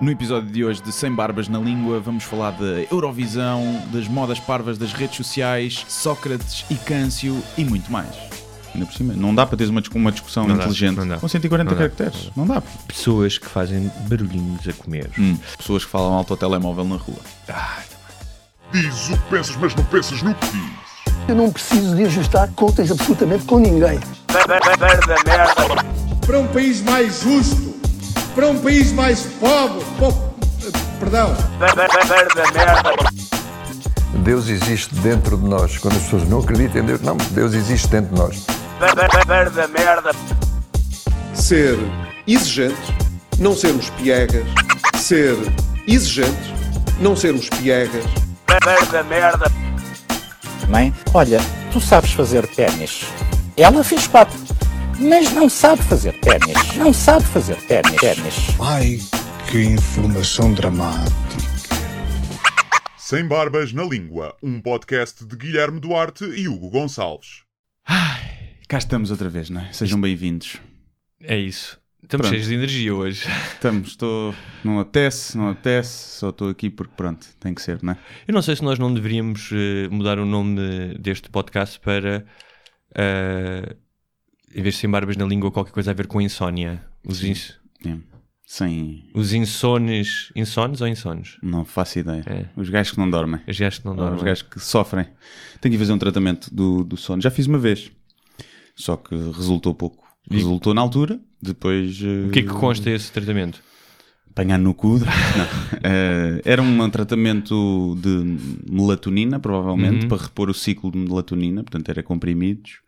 No episódio de hoje de Sem Barbas na Língua, vamos falar da Eurovisão, das modas parvas das redes sociais, Sócrates e Câncio e muito mais. Ainda por cima, não dá para teres uma, uma discussão Não dá, inteligente não dá. com 140 Não dá. caracteres. Não dá. Pessoas que fazem barulhinhos a comer. Hum, pessoas que falam alto ao telemóvel na rua. Diz o que pensas, mas não pensas no que diz. Eu não preciso de ajustar contas absolutamente com ninguém. para um país mais justo, para um país mais pobre, po- perdão, Deus existe dentro de nós. Quando as pessoas não acreditam em Deus, não, Deus existe dentro de nós. ser exigentes, não sermos piegas, ser exigentes, não sermos piegas, Mãe, olha, tu sabes fazer ténis. Ela fez quatro, mas não sabe fazer ténis. Não sabe fazer ténis. ténis. ai que informação dramática. Sem Barbas na Língua, um podcast de Guilherme Duarte e Hugo Gonçalves. Cá estamos outra vez, não é? Sejam bem-vindos. É isso. Estamos Pronto. cheios de energia hoje. Estamos, estou. Não apetece, não apetece, só estou aqui porque pronto, tem que ser, não é? Eu não sei se nós não deveríamos eh, mudar o nome deste podcast para, eh, em vez de sem barbas na língua, qualquer coisa a ver com insónia. Os, ins- É. Sem. os insones. Insones ou insones? Não faço ideia. É. Os gajos que não dormem. Os gajos que não Os dormem. gajos que sofrem. Tenho que fazer um tratamento do, do sono. Já fiz uma vez. Só que resultou pouco. Resultou na altura, depois. O que é que consta esse tratamento? Apanhar no cu. Eh, era um tratamento de melatonina, provavelmente, para repor o ciclo de melatonina, portanto, era comprimidos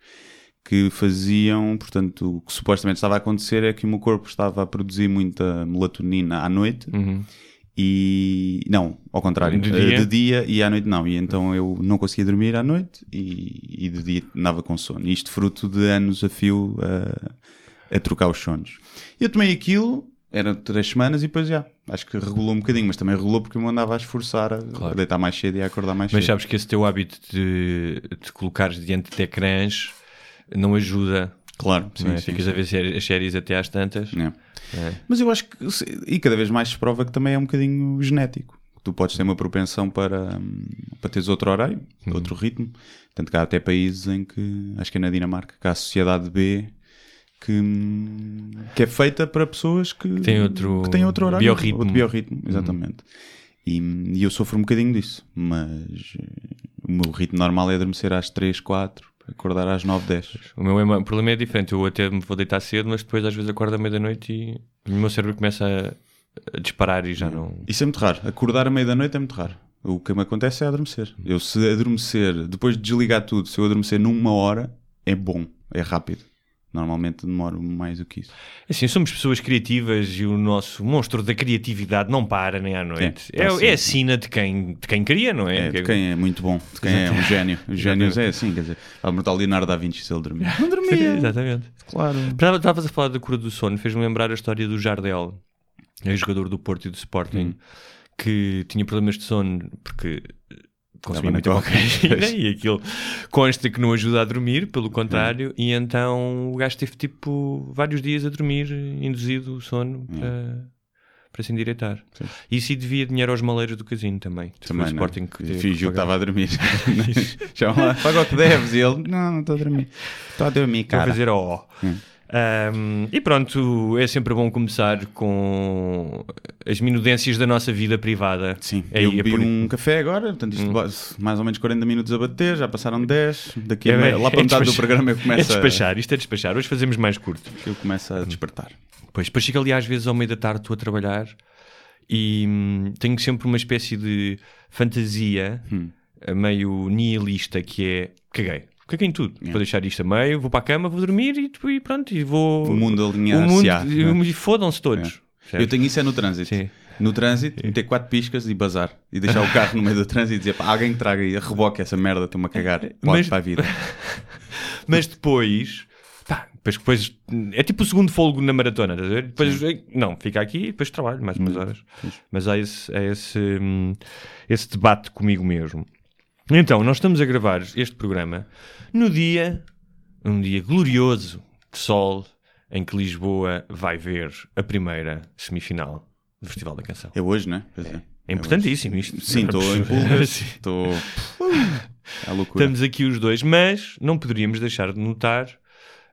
que faziam, portanto, o que supostamente estava a acontecer é que o meu corpo estava a produzir muita melatonina à noite Uhum. e não, ao contrário, De eh, dia? de dia e à noite não. E então eu não conseguia dormir à noite e, e de dia andava com sono. Isto fruto de anos a fio a, a trocar os sonos. Eu tomei aquilo, era três semanas e depois já. Acho que regulou um bocadinho, mas também regulou porque eu me andava a esforçar a, a deitar mais cedo e a acordar mais Mas cedo. sabes que esse teu hábito de te colocares diante de ecrãs não ajuda. Claro, sim, é? sim, Ficas sim. a ver as séries até às tantas. É. Mas eu acho que, e cada vez mais se prova que também é um bocadinho genético. Tu podes ter uma propensão para, hum, para teres outro horário, outro ritmo. Tanto que há até países em que, acho que é na Dinamarca, que há a sociedade B que, hum, que é feita para pessoas que, têm outro que têm outro horário, biorritmo. outro biorritmo, exatamente. E, e eu sofro um bocadinho disso, mas eh, o meu ritmo normal é adormecer às 3, 4, acordar às 9, 10. O meu é- o problema é diferente. Eu até me vou deitar cedo, mas depois às vezes acordo à meia-noite e o meu cérebro começa a, a disparar e já não. Isso é muito raro. Acordar à meia da noite é muito raro. O que me acontece é adormecer. Eu, se adormecer, depois de desligar tudo, se eu adormecer numa hora, é bom, é rápido. Normalmente demoro mais do que isso. Assim, somos pessoas criativas e o nosso monstro da criatividade não para nem à noite. É, É, é, a sina de quem, de quem cria, não é? É, de quem é muito bom, de quem é um gênio. Os génios é assim, quer dizer, a mortal Leonardo da Vinci se ele dormir. Não dormia. Exatamente. claro. Estava- Estavas a falar da cura do sono, fez-me lembrar a história do Jardel, ex-jogador do Porto e do Sporting, Hum. que tinha problemas de sono porque consumia muita coca. cocaína e aquilo consta que não ajuda a dormir, pelo contrário, e então o gajo teve tipo vários dias a dormir, induzido o sono para, para se endireitar. Sim. E isso devia dinheiro aos maleiros do casino também. Também, o. Sporting que teve Fingiu que estava a dormir. Vão lá, paga o que deves. E ele, não, não estou a dormir. Estou a dormir, Vou cara. fazer ó. Hum. Um, e pronto, é sempre bom começar com as minudências da nossa vida privada. Sim, É, eu é bebi por- um café agora, portanto isto vai- mais ou menos 40 minutos a bater, já passaram 10, daqui a É, meia- lá para é metade do programa eu começo, É despachar, isto é despachar. Hoje fazemos mais curto. a, eu começo a despertar. Pois, depois chego ali às vezes ao meio da tarde, estou a trabalhar e hum, tenho sempre uma espécie de fantasia Hum. eh, meio nihilista que é caguei. Caguei em tudo. Vou deixar isto a meio, vou para a cama, vou dormir e, e pronto. E vou... O mundo o alinhar-se mundo, á, não é? e fodam-se todos. Eu tenho isso é no trânsito. Sim. No trânsito, meter quatro piscas e bazar. E deixar o carro no meio do trânsito e dizer pá, alguém que traga e reboque essa merda, estou-me a cagar. Pode Mas- para a vida. Mas depois, pá, depois, depois é tipo o segundo folgo na maratona, estás a ver? Depois, eh, não, fica aqui e depois trabalho mais umas horas. Mas há esse, há esse, hum, esse debate comigo mesmo. Então, nós estamos a gravar este programa no dia, um dia glorioso de sol, em que Lisboa vai ver a primeira semifinal do Festival da Canção. É hoje, não é? Pois é. É importantíssimo isto. Sim, estou em pulgas. Estou. É loucura. Estamos aqui os dois, mas não poderíamos deixar de notar,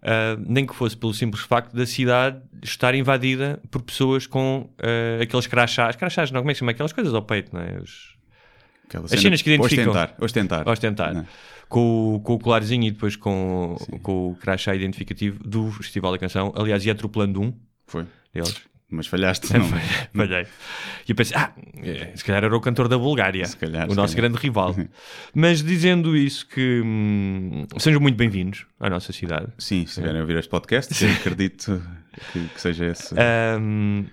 ah, nem que fosse pelo simples facto da cidade estar invadida por pessoas com ah, aqueles crachás, crachás não, como é que se chama? Aquelas coisas ao peito, não é? Os, as cena cenas que de identificam. Ostentar. Ostentar. ostentar. Não. Com, o- com o colarzinho e depois com, com o crachá identificativo do Festival da Canção. Aliás, ia atropelando um Foi. deles. Mas falhaste. Não. Falhei. E eu pensei, ah, eh, se calhar era o cantor da Bulgária, Se calhar, o nosso calhar. grande rival. Mas dizendo isso, que hum, sejam muito bem-vindos à nossa cidade. Sim, se estiverem a ouvir este podcast, acredito que, que seja esse. Hum,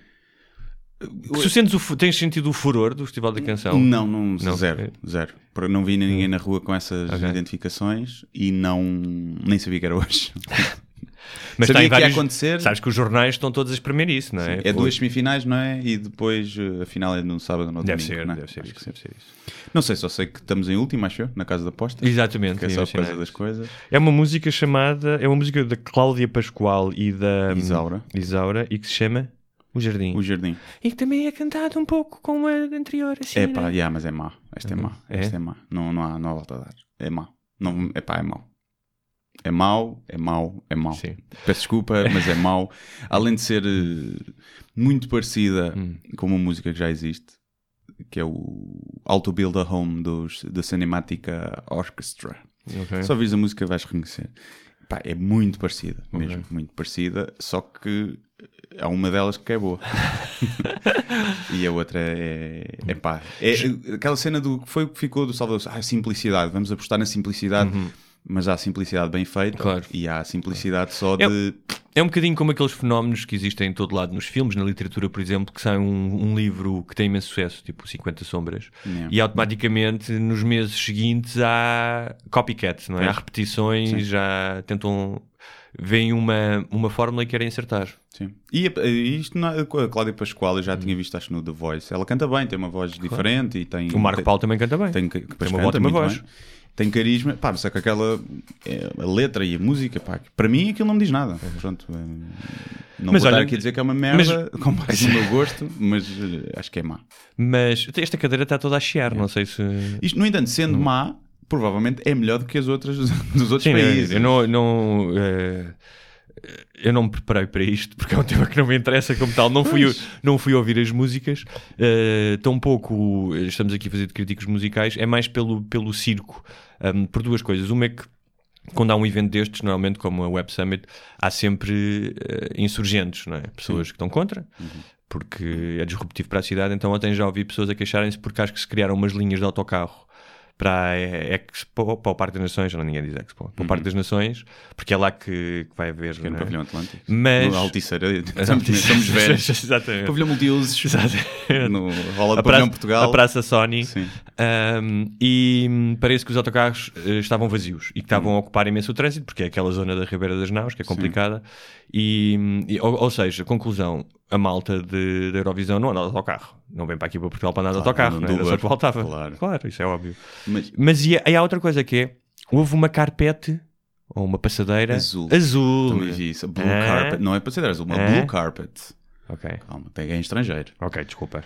tu sentes o, tens sentido o furor do Festival da Canção? Não, não, Não. zero, É. zero. Porque não vi ninguém na rua com essas Ok. identificações e não nem sabia que era hoje. Mas Sabia que ia vários- acontecer. Sabes que os jornais estão todos a espremer isso, não é? É duas semifinais, não é? E depois eh, a final é no sábado ou no Deve domingo. ser, não é? deve ser isso, sim. deve ser isso. Não sei, só sei que estamos em último, acho eu, na casa da aposta. Exatamente. Que é só por causa das coisas. É uma música chamada, é uma música da Cláudia Pascoal e da Isaura. Isaura e que se chama O Jardim. O jardim. E que também é cantado um pouco como a anterior, assim. É né? pá, yeah, mas é má. Esta é má. É? Esta é má. Não, não, há, não há volta a dar. É má. Não, é pá, é mau. É mau, é mau, é mau. Sim. Peço desculpa, mas é mau. Além de ser eh, muito parecida Hum. com uma música que já existe, que é o Auto Build a Home dos, da Cinematica Orchestra. Ok. Só vires a música vais reconhecer. Pá, é muito parecida, mesmo, muito parecida, só que há uma delas que é boa. e a outra é, é pá. É aquela cena do que foi o que ficou do Salvador. Ah, simplicidade, vamos apostar na simplicidade, mas há simplicidade bem feita Uhum. Claro. e há simplicidade só É- de. É um bocadinho como aqueles fenómenos que existem em todo lado nos filmes, na literatura, por exemplo, que sai um, um livro que tem imenso sucesso, tipo 50 Sombras, Yeah. e automaticamente nos meses seguintes há copycat, não é? Há repetições, já tentam. Veem uma, uma fórmula e querem acertar. Sim. E a- isto, não- a Cláudia Pascoal, eu já tinha visto, acho, no The Voice. Ela canta bem, tem uma voz diferente e tem. O Marco tem- Paulo também canta bem. tem, pois uma canta ótima voz. bem. Tem carisma, pá, só que aquela é, a letra e a música, pá, para mim aquilo não me diz nada. Pronto, é, não Mas vou olha, estar aqui a dizer que é uma merda, com base no meu gosto, mas eh, acho que é má. Mas esta cadeira está toda a chiar, não sei se. Isto, no entanto, sendo má, provavelmente é melhor do que as outras dos outros Sim, países. eu não, não, eh, eu não me preparei para isto porque é um tema que não me interessa como tal. Não fui, Pois. não fui ouvir as músicas, eh, tampouco estamos aqui a fazer de críticos musicais, é mais pelo, pelo circo, um, por duas coisas. Uma é que quando há um evento destes, normalmente como a Web Summit, há sempre eh, insurgentes, não é? pessoas que estão contra. Porque é disruptivo para a cidade, então ontem já ouvi pessoas a queixarem-se porque acho que se criaram umas linhas de autocarro para a Expo, para o Parque das Nações, não ninguém diz Expo, para o Parque das Nações, porque é lá que, que vai haver. Que é no é? Pavilhão Atlântico. Mas- No Alticeira. Somos, somos velhos. Exatamente. Pavilhão Multiusos. No Rola do Pavilhão Portugal. a Praça Sony. Sim. Um, e hum, parece que os autocarros eh, estavam vazios e que estavam a ocupar imenso o trânsito, porque é aquela zona da Ribeira das Naus que é complicada. E, hum, e- ou, ou seja, conclusão: a malta de, da Eurovisão não anda de autocarro, não vem para aqui para Portugal para andar de Claro, autocarro, andam não de era só que faltava. Claro. claro, isso é óbvio. Mas Mas e, e há outra coisa que é: houve uma carpete ou uma passadeira Azul. azul. também vi isso. Blue Ah. Carpet. Não é para ser azul, uma Ah. Blue Carpet. Ok, Calma, tem em estrangeiro. ok, desculpa.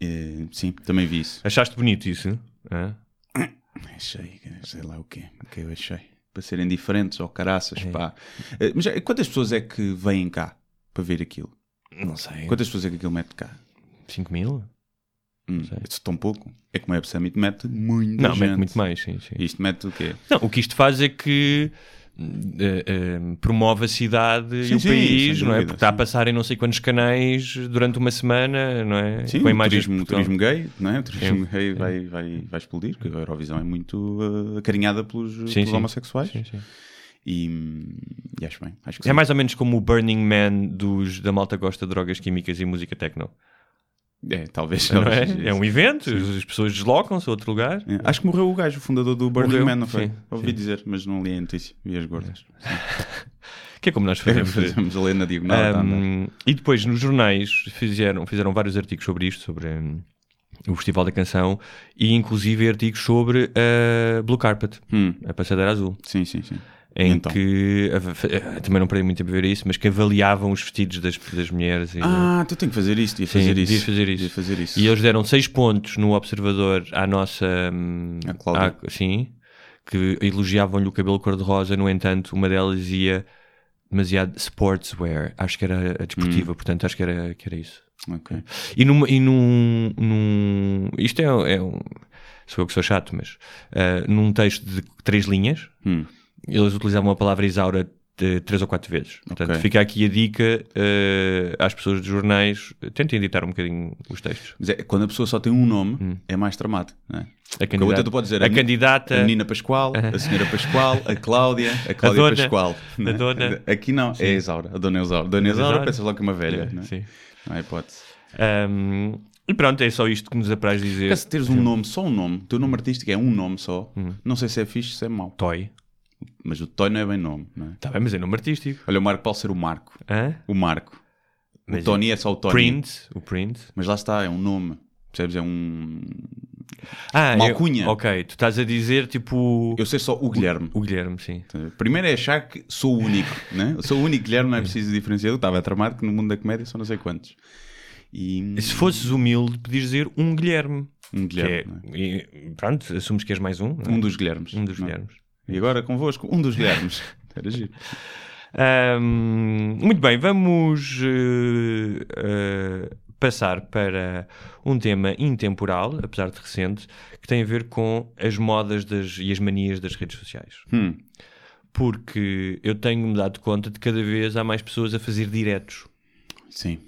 Eh, sim, também vi isso. Achaste bonito isso? Hã? Achei, sei lá o quê, o que eu achei. Para serem diferentes ou caraças, É. pá. Eh, Mas quantas pessoas é que vêm cá para ver aquilo? Não sei. Quantas pessoas é que aquilo mete cá? 5 mil? Hum, isso tão pouco. É como a Web Summit mete muita Não, gente. mete muito mais, sim, sim. Isto mete o quê? Não, o que isto faz é que eh, eh, promove a cidade Sim, e o sim, país, não é? Porque está a passar em não sei quantos canais durante uma semana, não é? Sim, Com o turismo, o turismo gay, não é? O turismo gay vai, vai, vai explodir, porque a Eurovisão é muito eh, acarinhada pelos, pelos homossexuais. Sim, sim. E, hum, e acho bem. Acho É sim. mais ou menos como o Burning Man dos, da malta gosta de drogas químicas e música techno. É, talvez. Não é? É um evento, as pessoas deslocam-se a outro lugar. É, Acho que morreu o gajo, o fundador do Burning Morreu? Man, não foi? Sim, Ouvi sim. dizer, mas não li a notícia. Vi as gordas. Que é como nós fazemos. Fazemos a ler na diagonal. tá, não é? Um, e depois nos jornais fizeram, fizeram vários artigos sobre isto, sobre hum, o Festival da Canção e inclusive artigos sobre a Blue Carpet, Hum, a passadeira azul. sim, sim, sim. Em Então. que eh, também não parei muito tempo a ver isso, mas que avaliavam os vestidos das, das mulheres. E, Ah, tu tens que fazer isso, devia fazer isso. fazer isso. Devia fazer isso. E eles deram 6 pontos no Observador à nossa. hum, À Cláudia. à- sim, que elogiavam-lhe o cabelo cor-de-rosa, no entanto, uma delas dizia demasiado sportswear. Acho que era a desportiva, Hum. portanto, acho que era, que era isso. E, numa, e num, num- Isto é, é um. Sou eu que sou chato, mas. ah, num texto de três linhas, Hum. Eles utilizavam a palavra Isaura de três ou quatro vezes. Portanto, Ok. fica aqui a dica eh, às pessoas dos jornais, tentem editar um bocadinho os textos. Mas é, quando a pessoa só tem um nome, é mais tramado, não é? A a candidata, outra tu podes dizer a mi- candidata A menina Pascoal, a senhora Pascoal, a Cláudia, a Cláudia dona, Pascoal. não é? dona. Aqui não, é a Isaura, a dona Isaura. Dona Isaura, pensas logo que é uma velha, É, não é? sim. Não há hipótese. Ahm, e pronto, é só isto que nos apraz dizer. Se teres um nome, só um nome, o teu nome artístico é um nome só, não sei se é fixe, se é mau. Toy. Mas o Toy não é bem nome, não é? Está bem, mas é nome artístico. Olha, o Marco Paulo ser o Marco. Hã? O Marco. Mas o Tony é só o Tony. Print. O print. Mas lá está, é um nome. Percebes? É um. Ah, Uma eu- alcunha. ok, tu estás a dizer tipo. Eu sei só o Guilherme. O Guilherme, sim. Primeiro é achar que sou o único, né? Eu sou o único Guilherme, não é preciso diferenciar. Eu estava tramado que no mundo da comédia são não sei quantos. E se fosses humilde, podias dizer um Guilherme. um Que Guilherme. é, é? e, pronto, assumes que és mais um. é? Um dos Guilhermes. Um dos não é? Guilhermes. E agora convosco, um dos Guilhermes. Era giro. Ahm, muito bem, vamos eh, eh, passar para um tema intemporal, apesar de recente, que tem a ver com as modas das, e as manias das redes sociais. Hum. Porque eu tenho-me dado conta de que cada vez há mais pessoas a fazer diretos. Sim.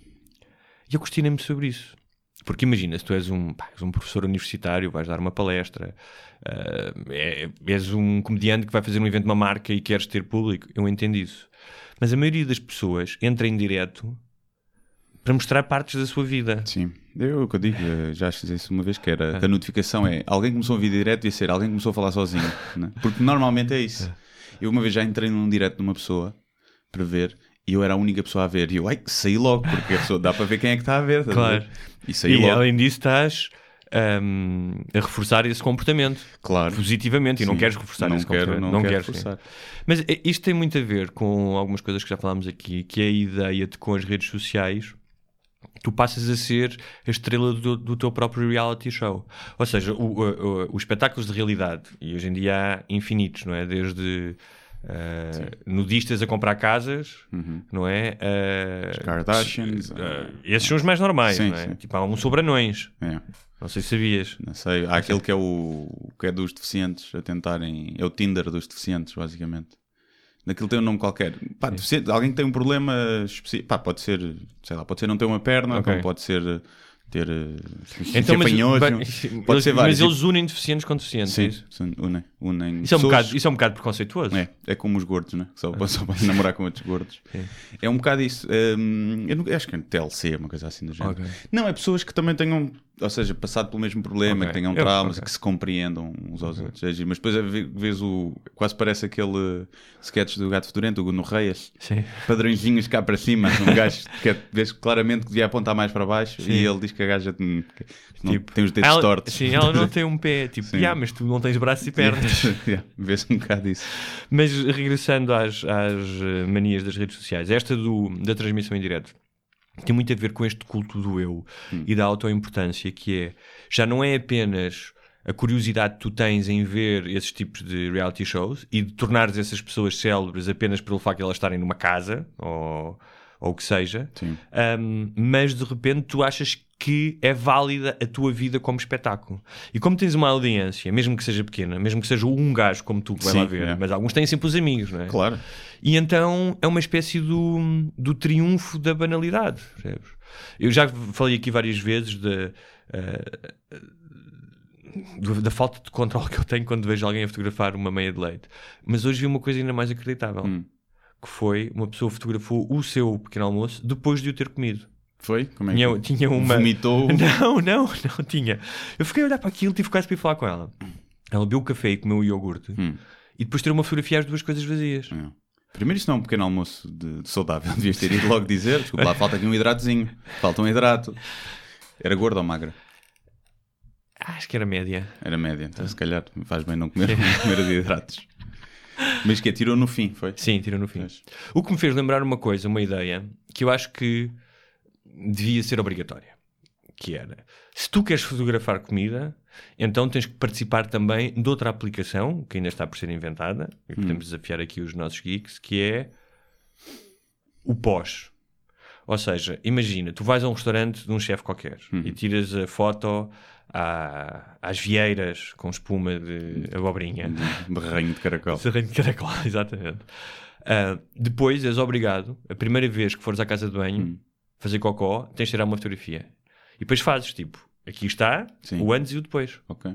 E eu questionei-me sobre isso. Porque imagina, se tu és um, pá, és um professor universitário, vais dar uma palestra, ah, é- és um comediante que vai fazer um evento de uma marca e queres ter público, eu entendo isso. Mas a maioria das pessoas entra em direto para mostrar partes da sua vida. Sim. Eu o que eu digo, eh, já fiz isso uma vez, que Ah. era que a notificação é alguém começou a vir direto e a ser alguém começou a falar sozinho. né? Porque normalmente é isso. Eu uma vez já entrei num direto de uma pessoa para ver e eu era a única pessoa a ver. E eu, ai, saí logo, porque a pessoa dá para ver quem é que está a ver. estás a ver? Claro. E saí E logo. além disso, estás ahm, a reforçar esse comportamento Claro. positivamente e não queres reforçar não esse quero, comportamento. não, quero queres, sim. forçar. Mas eh, isto tem muito a ver com algumas coisas que já falámos aqui, que é a ideia de com as redes sociais tu passas a ser a estrela do, do teu próprio reality show. Ou seja, os espetáculos de realidade, e hoje em dia há infinitos, não é? Desde eh, nudistas a comprar casas, não é? Eh, Uhum. Kardashians, eh, esses são os mais normais, Sim, não é? sim. Tipo, há um sobre anões. É. Não sei se sabias. Não sei, há aquele que é o que é dos deficientes a tentarem. É o Tinder dos deficientes, basicamente. Daquilo tem um nome qualquer. Pá, alguém que tem um problema específico. Pá, pode ser, sei lá, pode ser não ter uma perna, Ok. como pode ser ter. eh, Então, mas, ba- Pode eles- ser vários. mas eles unem deficientes com deficientes. é Sim, isso? sim, unem. unem Isso, é um bocado, isso é um bocado preconceituoso. É, é como os gordos, né? Só, só podem namorar com outros gordos. É um bocado isso. Hum, eu, não- eu acho que é TLC, uma coisa assim do género. Ok. Não, é pessoas que também tenham, ou seja, passado pelo mesmo problema, Ok. que tenham traumas ok. e que se compreendam uns aos outros. É. Mas depois ve- vês o. Quase parece aquele sketch do Gato Fedorento, o Guno Reis. Sim. Padrõezinhos cá para cima. Um gajo que é, vês claramente que devia apontar mais para baixo e ele diz que a gaja que não, Tipo, tem os dedos ela, tortos. Sim, ela não tem um pé. Tipo, Sim. "Ya, mas tu não tens braços e pernas. Yeah, Vês um bocado isso. mas regressando às, às eh, manias das redes sociais, esta do, da transmissão em direto tem muito a ver com este culto do eu e da autoimportância, que é já não é apenas a curiosidade que tu tens em ver esses tipos de reality shows e de tornares essas pessoas célebres apenas pelo facto de elas estarem numa casa ou, ou o que seja, um, mas de repente tu achas que é válida a tua vida como espetáculo. E como tens uma audiência, mesmo que seja pequena, mesmo que seja um gajo como tu que vai Sim, lá ver, é. mas alguns têm sempre os amigos, não é? Claro. E então é uma espécie do, do triunfo da banalidade. percebes? Eu já falei aqui várias vezes de, do- da falta de controle que eu tenho quando vejo alguém a fotografar uma meia de leite. Mas hoje vi uma coisa ainda mais acreditável. Hum. Que foi, uma pessoa fotografou o seu pequeno almoço depois de o ter comido. Foi? Como é que Tinha, tinha uma... Vomitou? Não, não, não tinha. Eu fiquei a olhar para aquilo, tive quase para ir falar com ela. Ela bebeu o café e comeu o iogurte. Hum. E depois tirou uma fotografia às duas coisas vazias. Não. Primeiro, isso não é um pequeno almoço de, de saudável. Devias ter ido logo dizer: desculpa lá, falta aqui um hidratozinho. Falta um hidrato. Era gordo ou magra? Acho que era média. Era média. Então, se calhar, faz bem não comer, não comer os hidratos. Mas que tirou no fim, foi? Sim, tirou no fim. Pois. O que me fez lembrar uma coisa, uma ideia, que eu acho que devia ser obrigatória. Que era, se tu queres fotografar comida, então tens que participar também de outra aplicação, que ainda está por ser inventada, e podemos desafiar aqui os nossos geeks, que é o pós. Ou seja, imagina, tu vais a um restaurante de um chefe qualquer e tiras a foto à- às vieiras com espuma de abobrinha. Berranho de caracol. Serranho de caracol, exatamente. Ah, depois és obrigado, a primeira vez que fores à casa de banho, Hum. fazer cocó, tens de tirar uma fotografia. E depois fazes, tipo, aqui está Sim. o antes e o depois. Ok.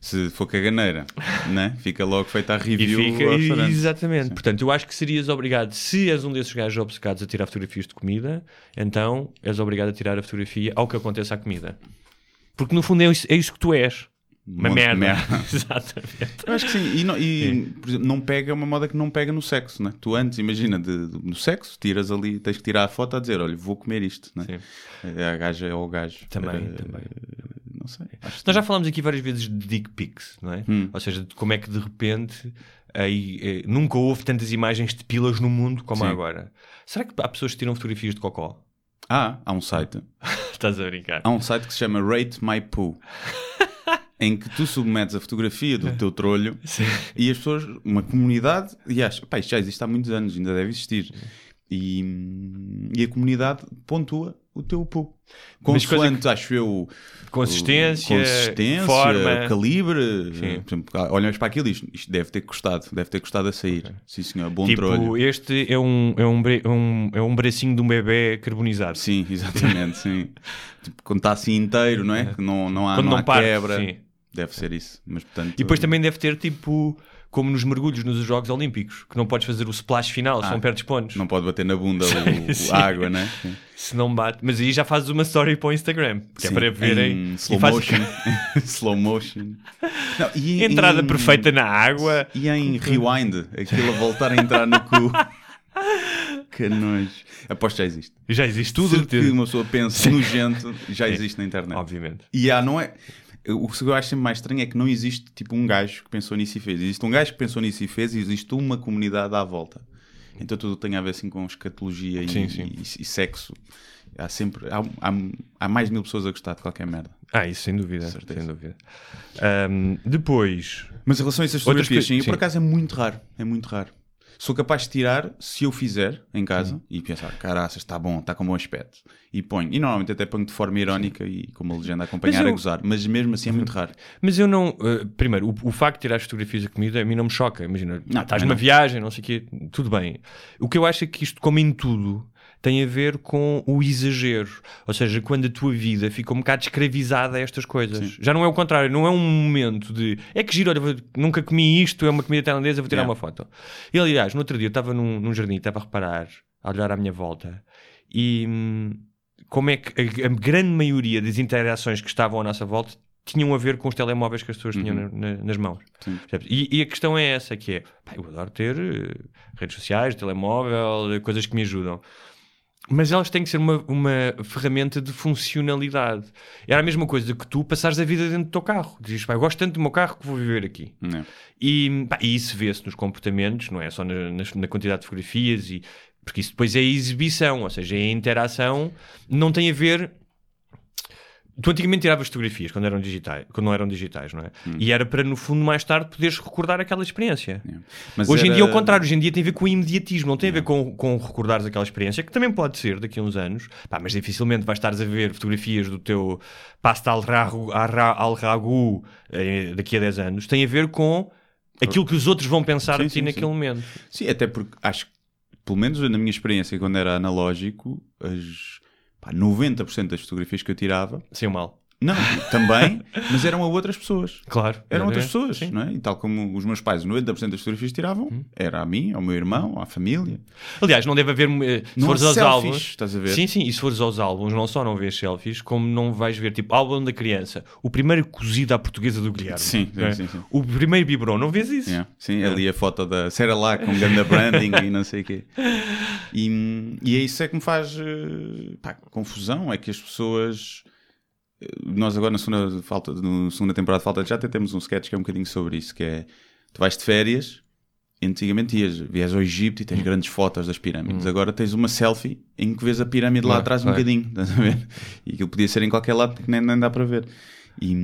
Se for caganeira, né? fica logo feita a E review fica, e- restaurante. exatamente. Portanto, eu acho que serias obrigado, se és um desses gajos obcecados a tirar fotografias de comida, então és obrigado a tirar a fotografia ao que aconteça à comida. Porque no fundo é isso, é isso que tu és. Uma merda. merda. exatamente. Eu acho que sim. E, não, e, por exemplo, não pega é uma moda que não pega no sexo, né? Tu antes, imagina, de, de- no sexo, tiras ali, tens que tirar a foto a dizer, olha, vou comer isto, né? É a gaja ou o gajo. Também, Eh, também. Não sei. Nós já falámos aqui várias vezes de dick pics, não é? Hum. Ou seja, de como é que de repente aí, eh, nunca houve tantas imagens de pilas no mundo como Sim. agora. Será que há pessoas que tiram fotografias de cocó? Ah, há um site. Estás a brincar? Há um site que se chama Rate My Poo. em que tu submetes a fotografia do teu trolho e as pessoas, uma comunidade, e acham, pá, isto já existe há muitos anos, ainda deve existir. E, e a comunidade pontua o teu coisa Consoante, acho eu, Consistência, consistência, forma. calibre. Sim. Por exemplo, olhamos para aquilo e isto, isto deve ter custado, deve ter custado a sair. Sim, senhor, bom tipo, trolho. este é um, é, um, é um, é um bracinho de um bebê carbonizado. Sim, exatamente, sim. Tipo, quando está assim inteiro, não é? Que não, não há, Quando não não há parte, quebra. sim. Deve ser isso. Mas, portanto, E depois também deve ter tipo, como nos mergulhos nos Jogos Olímpicos, que não podes fazer o splash final, são perdes pontos. Ah, Não pode bater na bunda o, a água, né? Sim. Se não bate. Mas aí já fazes uma story para o Instagram, que é Sim, para verem. Em slow fazes- motion. slow motion. Não, e Entrada em- perfeita na água. E em rewind, aquilo a voltar a entrar no cu. que nojo. Aposto que já existe. Já existe tudo. Tudo que uma pessoa pensa nojento já existe na internet. Obviamente. E há, não é. O que eu acho sempre mais estranho é que não existe tipo um gajo que pensou nisso e fez. Existe um gajo que pensou nisso e fez e existe uma comunidade à volta. Então tudo tem a ver assim com escatologia e, Sim, sim. e- e sexo. Há sempre. Há, há, há mais de mil pessoas a gostar de qualquer merda. Ah, isso sem dúvida. Certeza. Sem dúvida. Ahm, depois. Mas em relação a essas fotografias, que- sim, sim. por acaso é muito raro. É muito raro. Sou capaz de tirar, se eu fizer em casa, e pensar, caraças, está bom, está com bom aspecto. E ponho. E normalmente até ponho de forma irónica e com uma legenda a acompanhar eu- a gozar. Mas mesmo assim é muito raro. Mas eu não. eh, primeiro, o, o facto de tirar as fotografias da comida a mim não me choca. Imagina, Não, estás numa viagem, não sei o quê, tudo bem. O que eu acho é que isto, como em tudo, tem a ver com o exagero. Ou seja, quando a tua vida fica um bocado escravizada a estas coisas. Já não é o contrário, não é um momento de é que giro, olha, nunca comi isto, é uma comida tailandesa, vou tirar Yeah. uma foto. E aliás, no outro dia eu estava num, num jardim, estava a reparar, a olhar à minha volta e hum, como é que a, a grande maioria das interações que estavam à nossa volta tinham a ver com os telemóveis que as pessoas tinham na- na- nas mãos. Sim. E, e a questão é essa, que é, pá, eu adoro ter eh, redes sociais, telemóvel, eh, coisas que me ajudam. Mas elas têm que ser uma, uma ferramenta de funcionalidade. Era a mesma coisa que tu passares a vida dentro do teu carro. Dizes, pá, eu gosto tanto do meu carro que vou viver aqui. Não. E, pá, e isso vê-se nos comportamentos, não é só na, nas- na quantidade de fotografias, e, porque isso depois é a exibição, ou seja, é a interação, não tem a ver. Tu antigamente tiravas fotografias quando eram digitais, quando não eram digitais, não é? Hum. E era para no fundo mais tarde poderes recordar aquela experiência. Mas Hoje em era- dia é o contrário, hoje em dia tem a ver com o imediatismo, não tem a ver com, com recordares aquela experiência, que também pode ser daqui a uns anos, Pá, mas dificilmente vais estares a ver fotografias do teu pasta al ragu, arra- al ragu eh, daqui a 10 anos, tem a ver com aquilo que os outros vão pensar Sim, de ti sim, naquele sim. momento. Sim, até porque acho que, pelo menos na minha experiência, quando era analógico, as pá, 90% das fotografias que eu tirava, o mal. Não, também, mas eram a outras pessoas. Claro. Eram outras pessoas, Sim. não é? E tal como os meus pais, 90% das fotografias tiravam, era a mim, ao meu irmão, à família. Aliás, não deve haver. eh, Se Não fores aos selfies, álbuns. estás a ver? Sim, sim, e se fores aos álbuns, não só não vês selfies, como não vais ver, tipo, álbum da criança, o primeiro cozido à portuguesa do Guilherme. Sim, não é? sim, sim. O primeiro biberon, não vês isso? Yeah. Sim, ali a foto da Sarah lá com ganda branding e não sei o quê. E, e é isso é que me faz eh, pá, confusão, é que as pessoas... Nós agora na segunda, falta, na segunda temporada de Falta de Já até temos um sketch que é um bocadinho sobre isso, que é tu vais de férias antigamente ias, vias ao Egito e Hum. tens grandes fotos das pirâmides. Agora tens uma selfie em que vês a pirâmide lá atrás um é. bocadinho. Estás a ver? E aquilo podia ser em qualquer lado porque nem, nem dá para ver. E,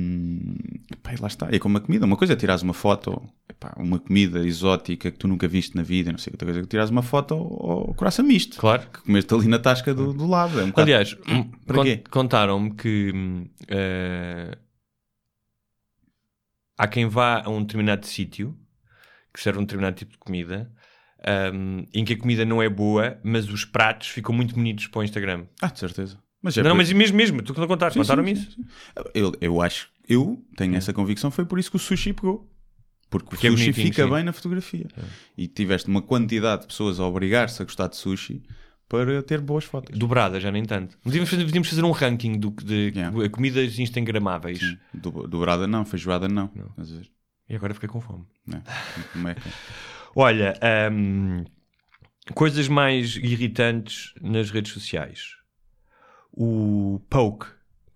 pá, lá está. É como a comida. Uma coisa é tirares uma foto, epá, uma comida exótica que tu nunca viste na vida, não sei outra coisa, é que tirares uma foto ao coração misto. Claro. Que comeste ali na tasca do, do lado. É um Aliás, para con- quê? contaram-me que eh, há quem vá a um determinado sítio que serve um determinado tipo de comida hum, em que a comida não é boa, mas os pratos ficam muito bonitos para o Instagram. Ah, de certeza. Mas é não, por- mas mesmo, mesmo, tu que não contaste, Sim, contaram-me sim, isso. sim, sim. Eu, eu acho, eu tenho essa convicção, foi por isso que o sushi pegou. Porque, Porque é o sushi bonitinho, fica sim. bem na fotografia. E tiveste uma quantidade de pessoas a obrigar-se a gostar de sushi para ter boas fotos. Dobrada, já nem tanto. Devíamos fazer, fazer um ranking do, de Yeah. comidas instagramáveis. Do, dobrada não, feijoada não. Ver? E agora fiquei com fome. Não. Como é que... Olha, hum, coisas mais irritantes nas redes sociais. O poke,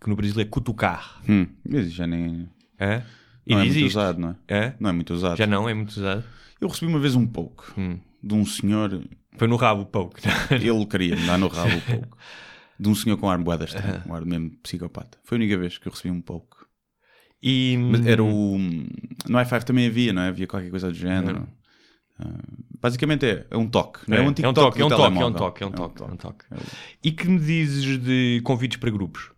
que no Brasil é cutucar. Hum, mas já nem... É? E Não é muito usado, não é? É? Não é muito usado. Já não é muito usado. Eu recebi uma vez um pouco Hum. de um senhor... Foi no rabo o poke. Ele queria me dar no rabo um pouco. De um senhor com ar boeda estranho, um ar mesmo psicopata. Foi a única vez que eu recebi um pouco. E Mas era o. No i5 também havia, não é? Havia qualquer coisa do género. Ah, basicamente é, é um toque. Não é, um antigo é um toque, é um toque, é um toque, é um toque, é um toque. E que me dizes de convites para grupos?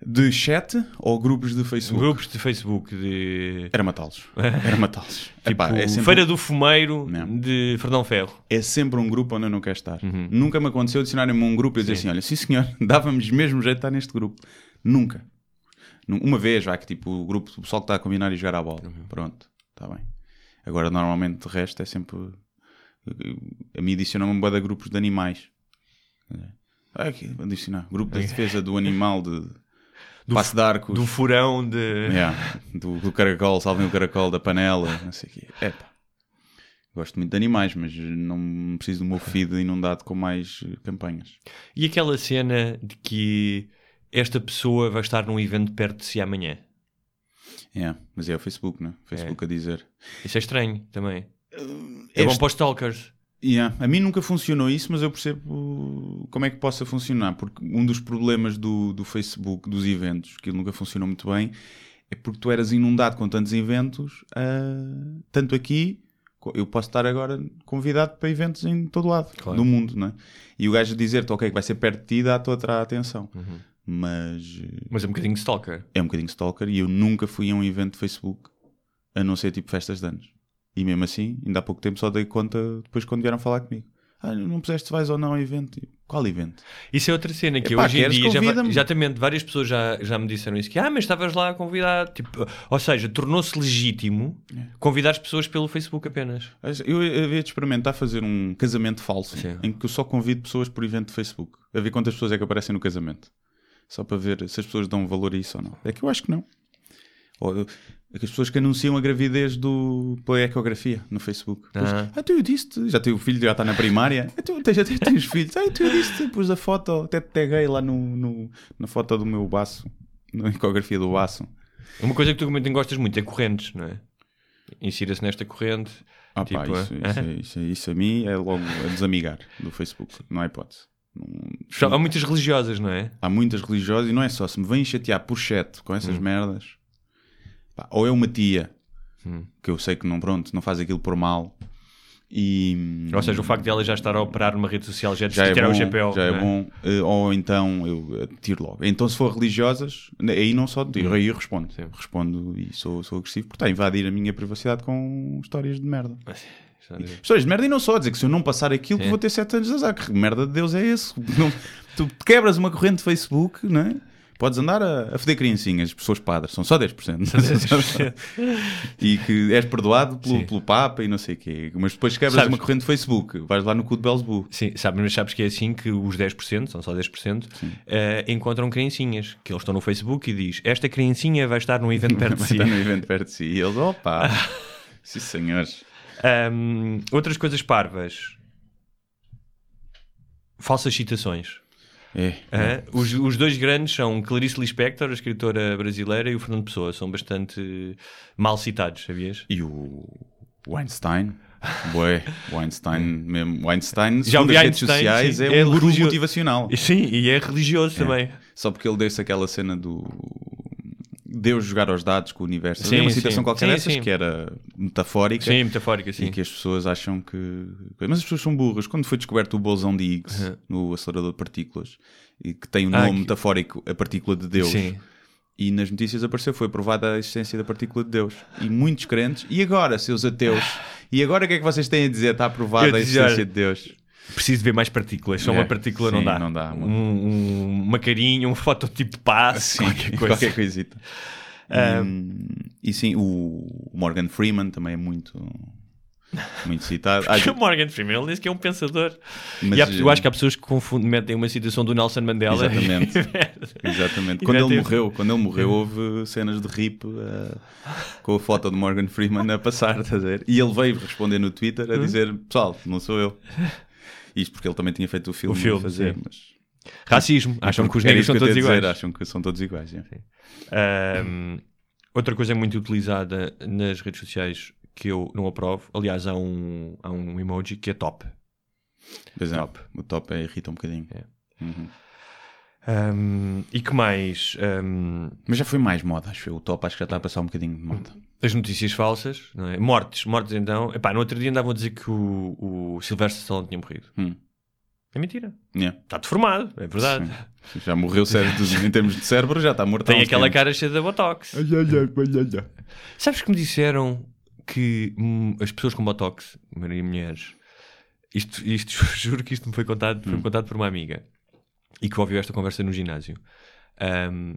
De chat ou grupos de Facebook? Grupos de Facebook de Era matá-los. Era matá-los. tipo, Epá, é, sempre, Feira do Fumeiro Não. de Fernão Ferro. é sempre um grupo onde eu não quero estar. Uhum. Nunca me aconteceu adicionarem-me um grupo e eu dizer assim: olha, sim senhor, dávamos mesmo jeito de estar neste grupo. Nunca. Nu- Uma vez, já que tipo o grupo do pessoal que está a combinar e jogar a bola. Uhum. Pronto, está bem. Agora, normalmente, o resto é sempre. A mim adiciona-me um de grupos de animais. Ah, aqui, adicionar. Grupo de defesa do animal de. Passo de arcos. Do furão de. Yeah, do, do caracol, salvem o caracol da panela, não sei o quê. Epá. Gosto muito de animais, mas não preciso do meu feed inundado com mais eh, campanhas. E aquela cena de que esta pessoa vai estar num evento perto de si amanhã. Yeah, mas é o Facebook, né? Facebook a dizer. Isso é estranho também. É Este- bom para os stalkers. Yeah, A mim nunca funcionou isso, mas eu percebo como é que possa funcionar, porque um dos problemas do, do Facebook, dos eventos, que nunca funcionou muito bem, é porque tu eras inundado com tantos eventos, ah, tanto aqui, eu posso estar agora convidado para eventos em todo lado do mundo, não é? E o gajo dizer-te, ok, que vai ser perto de ti, dá-te outra atenção. Mas eh, Mas é um bocadinho stalker. é um bocadinho stalker e eu nunca fui a um evento de Facebook, a não ser tipo festas de anos. E mesmo assim, ainda há pouco tempo só dei conta depois quando vieram falar comigo. Ah, não puseste se vais ou não ao evento. E, Qual evento? Isso é outra cena que Epá, hoje em dia já, exatamente várias pessoas já, já me disseram isso que ah, mas estavas lá a convidar tipo, ou seja, tornou-se legítimo É. convidar as pessoas pelo Facebook apenas. Eu havia de experimentar fazer um casamento falso Sim. em que eu só convido pessoas por evento de Facebook. A ver quantas pessoas é que aparecem no casamento. Só para ver se as pessoas dão valor a isso ou não. É que eu acho que não. Ou, é que as pessoas que anunciam a gravidez do, pela ecografia no Facebook. Depois, Ah. ah, tu eu disse já tenho o filho, já está na primária. Ah, tu, já tens, tens filhos. Ah, tu eu disse pus a foto, até te taguei lá no, no- na foto do meu baço, na ecografia do baço. Uma coisa que tu também gostas muito é correntes, não é? Insira-se nesta corrente. Ah, tipo, pá, isso, ah, isso, isso, isso a mim é logo a desamigar do Facebook. Não há hipótese. Há muitas religiosas, não é? há muitas religiosas e não é só se me vêm chatear por chat com essas merdas pá, ou é uma tia que eu sei que não pronto não faz aquilo por mal e Ou seja, o facto de ela já estar a operar numa rede social já, já é tirar bom, o já é é? bom eh, ou então eu eh, tiro logo então se for religiosas aí não só tiro, aí eu respondo Sim. respondo e sou, sou agressivo porque está a invadir a minha privacidade com histórias de merda digo. Histórias de merda e não só, dizer que se eu não passar aquilo, que vou ter 7 anos de azar. Que merda de Deus é esse? Não- tu quebras uma corrente de Facebook, não é? Podes andar a, a foder criancinhas, pessoas padres, são só 10%. e que és perdoado pelo, pelo Papa e não sei o quê. Mas depois quebras Sabes- uma corrente de Facebook, vais lá no cu de Belzebu. Sim, sabes, mas sabes que é assim que os 10%, são só 10%, eh, encontram criancinhas, que eles estão no Facebook e diz esta criancinha vai estar num evento perto de Vai si. estar no evento perto de si. E eles, opa, sim senhores. Ahm, outras coisas parvas. Falsas citações. É, Hã? Os, os dois grandes são Clarice Lispector, a escritora brasileira, e o Fernando Pessoa. São bastante mal citados, sabias? E o, Weinstein. Bué, Weinstein mesmo. Weinstein, Já segundo ouvi as redes sociais, sim. é É um guru religio- motivacional. E Sim, e é religioso também. Só porque ele deu-se aquela cena do Deus jogar aos dados com o universo. Sim, Havia uma sim. situação qualquer Sim, dessas sim. que era metafórica Sim, metafórica, e sim. que as pessoas acham que. Mas as pessoas são burras. Quando foi descoberto o bosão de Higgs no acelerador de partículas e que tem o Ah, nome que- metafórico, a partícula de Deus. Sim. E nas notícias apareceu, foi aprovada a existência da partícula de Deus. E muitos crentes, e agora, seus ateus? E agora o que é que vocês têm a dizer? Está aprovada a existência de Deus. Preciso ver mais partículas. Só É, uma partícula não sim, dá. não dá. Um, um- uma carinha, um fototipo passe, qualquer coisa. qualquer coisita. E, e sim, o Morgan Freeman também é muito, muito citado. Ah, Porque o Morgan Freeman, ele diz que é um pensador. Mas, e há- eu eh, acho que há pessoas que confundem, metem uma citação do Nelson Mandela. Exatamente. Exatamente. E Quando ele morreu, quando ele morreu, houve cenas de rip eh, com a foto de Morgan Freeman a passar, a ver? E ele veio responder no Twitter a Hum? dizer: Pessoal, não sou eu. Isto porque ele também tinha feito o filme, O filme, fazer, sim. mas Racismo. Acham que os negros são todos ia dizer, iguais. Acham que são todos iguais. é. Ahm, outra coisa muito utilizada nas redes sociais que eu não aprovo, aliás, há um, há um emoji que é top. Pois é, Top. O top é, irrita um bocadinho. É. Uhum. Ahm, e que mais? Ahm, Mas já foi mais moda, acho eu. O top acho que já está a passar um bocadinho de moda. as notícias falsas, não é? mortes, mortes então. Epá, no outro dia andavam a dizer que o, o Sylvester Stallone tinha morrido. Hum. É mentira. Yeah. Está deformado, é verdade. Sim. Já morreu cérebro, em termos de cérebro, já está morto. Tem aquela tempos. cara cheia de botox. Ai, ai, ai. Sabes que me disseram que hum, as pessoas com botox, maioria mulheres, isto, isto juro que isto me foi contado, foi contado por uma amiga e que ouviu esta conversa no ginásio. Hum,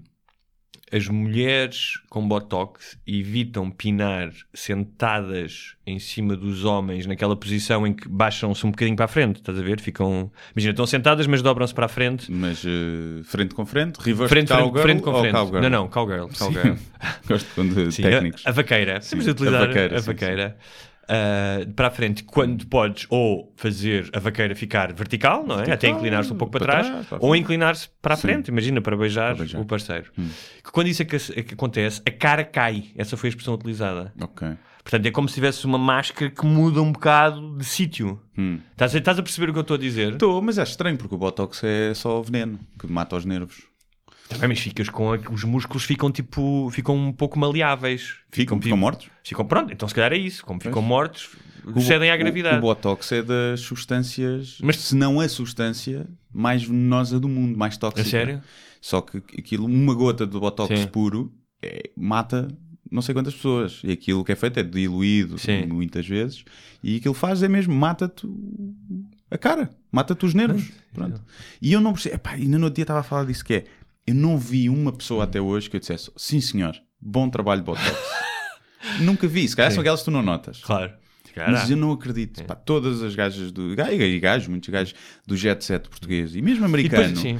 as mulheres com botox evitam pinar sentadas em cima dos homens naquela posição em que baixam-se um bocadinho para a frente, estás a ver? Ficam, imagina, estão sentadas, mas dobram-se para a frente. Mas eh, frente com frente, reverse Frente, cowgirl frente com frente. cowgirl? Não, não, cowgirl. cowgirl. Gosto quando Sim, técnicos. A, a vaqueira. Temos de a utilizar a vaqueira, vaqueira. sim, ah, para a frente, quando podes ou fazer a vaqueira ficar vertical, não é? Até inclinar-se um pouco para, trás, trás, ou inclinar-se para a Sim. frente, imagina, para beijar, Para beijar. Hum. o parceiro. Que quando isso acontece, a cara cai. Essa foi a expressão utilizada. Ok. Portanto, é como se tivesse uma máscara que muda um bocado de sítio. Hum. Estás, a, estás a perceber o que eu estou a dizer? Estou, mas é estranho porque o Botox é só veneno que mata os nervos. Também, mas ficas com os músculos ficam tipo, ficam um pouco maleáveis. Ficam, tipo- ficam mortos? Ficam, pronto, então se calhar é isso. Como ficam mortos, cedem à O- gravidade. O, Botox é das substâncias, Mas- se não a substância mais venenosa do mundo, mais tóxica. A sério? Só que aquilo, uma gota de Botox Sim. puro é- mata não sei quantas pessoas. E aquilo que é feito é diluído Sim. muitas vezes. E aquilo faz é mesmo, mata-te a cara, mata-te os nervos. Pronto. E eu não percebo, epá, ainda no outro dia estava a falar disso que é, eu não vi uma pessoa até hoje que eu dissesse, sim senhor, bom trabalho Botox. Nunca vi, se calhar são aquelas que tu não notas. Claro. Calhar Mas eu não acredito. Pá, todas as gajas do. E gajos, muitos gajos do jet set português e mesmo E americano. depois, sim.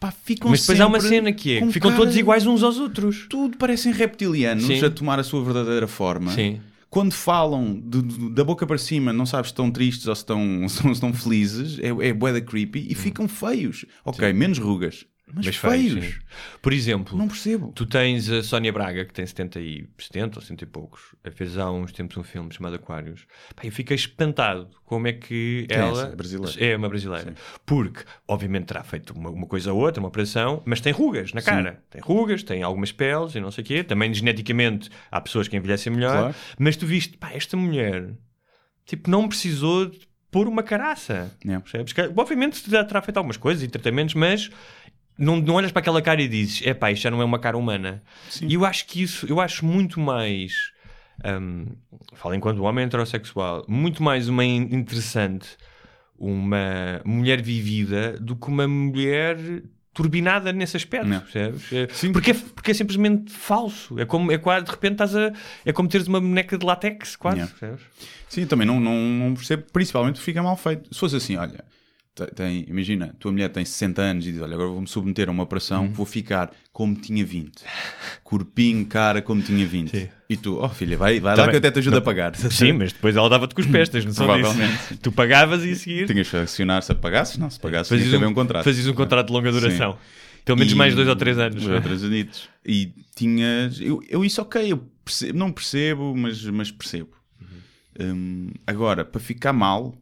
pá, ficam Mas depois há uma cena que é, que ficam todos iguais uns aos outros. Tudo parecem reptilianos Sim. a tomar a sua verdadeira forma. Sim. Quando falam de- de- da boca para cima, não sabes se estão tristes ou se estão, se estão felizes, é, é bué da creepy e ficam feios. Ok, menos rugas, mas, Mas feios. feios, sim. Por exemplo, Não percebo. tu tens a Sónia Braga, que tem 70, e, 70 ou 70 e poucos, fez há uns tempos um filme chamado Aquários. Pá, eu fiquei espantado como é que Quem é ela... essa? Brasileira? É uma brasileira. Porque, obviamente, terá feito uma, uma coisa ou outra, uma operação, mas tem rugas na cara. Tem rugas, tem algumas peles e não sei o quê. Também, geneticamente, há pessoas que envelhecem melhor. Claro. Mas tu viste, pá, esta mulher, tipo, não precisou de pôr uma caraça. Yeah. Percebes? Que, obviamente terá feito algumas coisas e tratamentos, mas não, não olhas para aquela cara e dizes, é pá, isto já não é uma cara humana. E eu acho que isso, eu acho muito mais, hum, falo enquanto homem heterossexual, muito mais uma in- interessante uma mulher vivida do que uma mulher turbinada nesse aspecto, Não. percebes? É, Porque, é, porque é simplesmente falso. É como, é quase, de repente estás a... É como teres uma boneca de látex, quase, Yeah. percebes? Sim, também não, não, não percebo, principalmente porque fica mal feito. Se fosse assim, olha, tem, imagina, tua mulher tem 60 anos e diz: Olha, agora vou-me submeter a uma operação, Uhum. vou ficar como tinha 20, corpinho, cara, como tinha 20. Sim. E tu, oh filha, vai, vai lá Também- que eu até te ajudo a pagar. Sim, mas depois ela dava-te com os pés, tens noção Provavelmente. disso? Tu pagavas e a seguir Tinhas que acionar se pagasses, não, se pagasses, fazias um, um contrato. fazias um contrato de longa duração. Pelo menos E- mais dois ou três anos. Dois ou três anitos. E tinhas. Eu, eu isso ok, eu percebo- não percebo, mas, mas percebo. Hum, agora, para ficar mal,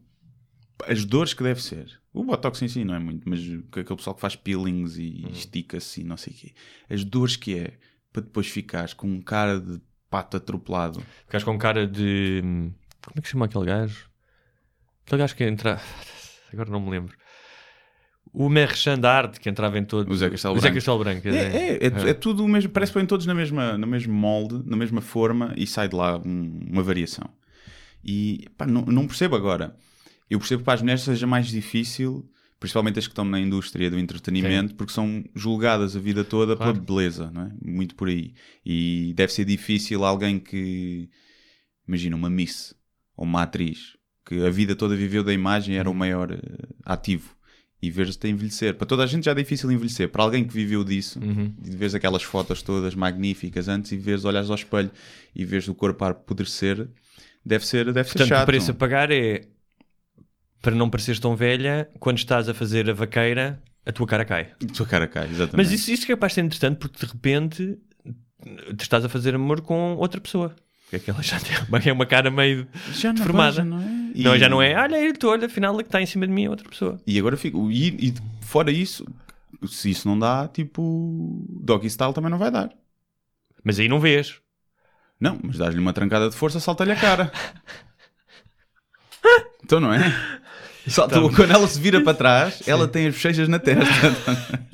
as dores que deve ser. O botox em si não é muito, mas aquele pessoal que faz peelings e Uhum. estica-se e não sei o quê. As dores que é para depois ficares com um cara de pato atropelado. Ficas com cara de. Como é que se chama aquele gajo? Aquele gajo que entra. Agora não me lembro. O Merchand Art que entrava em todos. O Zé Castelo o Zé Branco. Castelo Branco. É, é, é, é tudo o mesmo, parece que põem todos na mesma, no mesmo molde, na mesma forma e sai de lá um- uma variação. E pá, não, não percebo agora. Eu percebo que para as mulheres seja mais difícil, principalmente as que estão na indústria do entretenimento, porque são julgadas a vida toda Claro. pela beleza, não é? Muito por aí. E deve ser difícil alguém que, imagina, uma Miss ou uma atriz que a vida toda viveu da imagem era o maior eh, ativo. E ver-se a envelhecer. Para toda a gente já é difícil envelhecer. Para alguém que viveu disso, Uhum. e vês aquelas fotos todas magníficas antes e vês, olhas ao espelho e vês o corpo a apodrecer, deve ser, deve ser Portanto, chato. o preço a pagar é para não pareceres tão velha, quando estás a fazer a vaqueira, a tua cara cai. A tua cara cai, exatamente. Mas isso, isso é capaz de ser interessante porque de repente te estás a fazer amor com outra pessoa. Porque aquela já tem uma, é uma cara meio já não, deformada. já não é? E- Não, já não é. Olha, ele olha, afinal, a que está em cima de mim é outra pessoa. E agora fico. E, e fora isso, se isso não dá, tipo. Doggy style também não vai dar. Mas aí não vês. Não, mas dás-lhe uma trancada de força, salta-lhe a cara. então não é? Salta, quando ela se vira para trás, ela tem as bochechas na testa.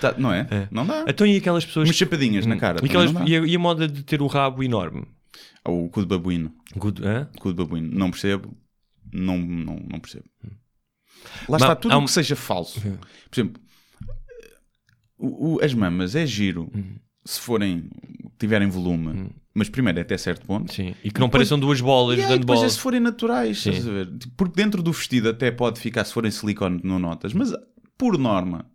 Tá, não é? Não dá. Então e aquelas pessoas. Umas chapadinhas na cara. E, aquelas- e a, e a moda de ter o rabo enorme? Ah, O cu de babuíno. Good, hã? Cu de babuíno. Não percebo. Não, não, não percebo. Lá Mas está, tudo um- que seja falso. Por exemplo, o- o- as mamas é giro se forem, tiverem volume. Mas primeiro é até certo ponto. Sim. E que não Depois- pareçam duas bolas E aí, dando depois é se forem naturais, Sim. estás a ver? Porque dentro do vestido até pode ficar, se forem silicone, não notas, mas por norma,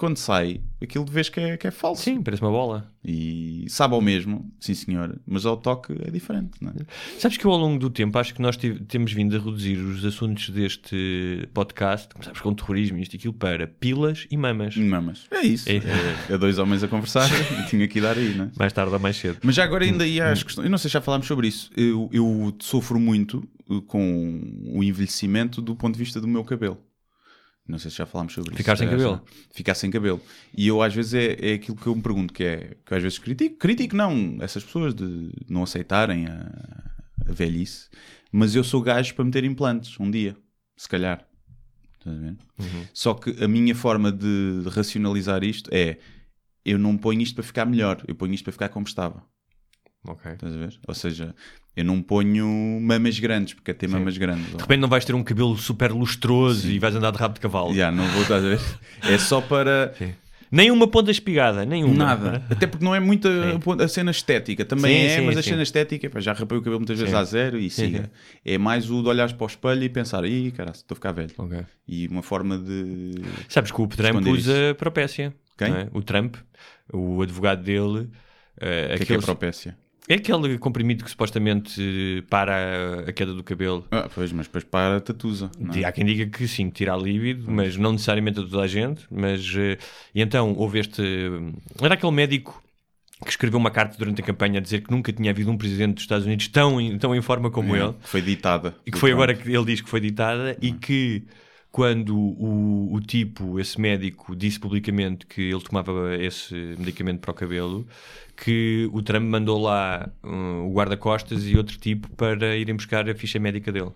quando sai, aquilo vês que é, que é falso. Sim, parece uma bola. E sabe ao mesmo, sim senhor, mas ao toque é diferente, não é? Sabes que eu, ao longo do tempo, acho que nós temos vindo a reduzir os assuntos deste podcast, começámos com terrorismo e isto e aquilo, para pilas e mamas. Mamas. É isso. É. É, é dois homens a conversar e tinha que ir dar aí, não é? Mais tarde ou mais cedo. Mas já agora ainda ia às questões. Eu não sei se já falámos sobre isso. Eu, eu sofro muito com o envelhecimento do ponto de vista do meu cabelo. Não sei se já falámos sobre Ficar isso. sem Já- cabelo? Ficar sem cabelo. E eu às vezes é, é aquilo que eu me pergunto, que é que eu às vezes critico. Critico não, essas pessoas de não aceitarem a, a velhice. Mas eu sou gajo para meter implantes um dia, se calhar. Estás a ver? Uhum. Só que a minha forma de racionalizar isto é eu não ponho isto para ficar melhor, eu ponho isto para ficar como estava. Ok. Estás a ver? Ou seja, eu não ponho mamas grandes, porque é ter mamas grandes. De repente não vais ter um cabelo super lustroso e vais andar de rabo de cavalo. Já, não vou, estás a ver? É só para. Sim. Nem uma ponta espigada, nenhuma. Nada. Até porque não é muito a, a cena estética. Também Sim, é, sim, mas a sim. cena estética, pá, já rapei o cabelo muitas vezes Sim. a zero e Sim, siga. É mais o de olhares para o espelho e pensar, ih, cara, estou a ficar velho. Ok. E uma forma de. Sabes que o Trump usa propécia. Quem? é? O Trump, o advogado dele. O que é que é aqueles- propécia? É aquele comprimido que supostamente eh, para a- queda do cabelo. Ah, pois, mas depois para a tatusa. não é? Há quem diga que sim, tira a líbido, mas não necessariamente a toda a gente. Mas, eh, e então houve este. Era aquele médico que escreveu uma carta durante a campanha a dizer que nunca tinha havido um presidente dos Estados Unidos tão, em- tão em forma como É, ele. Foi ditada. E que foi Trump. agora que ele diz que foi ditada e que quando o, o tipo, esse médico, disse publicamente que ele tomava esse medicamento para o cabelo, que o Trump mandou lá hum, o guarda-costas e outro tipo para irem buscar a ficha médica dele.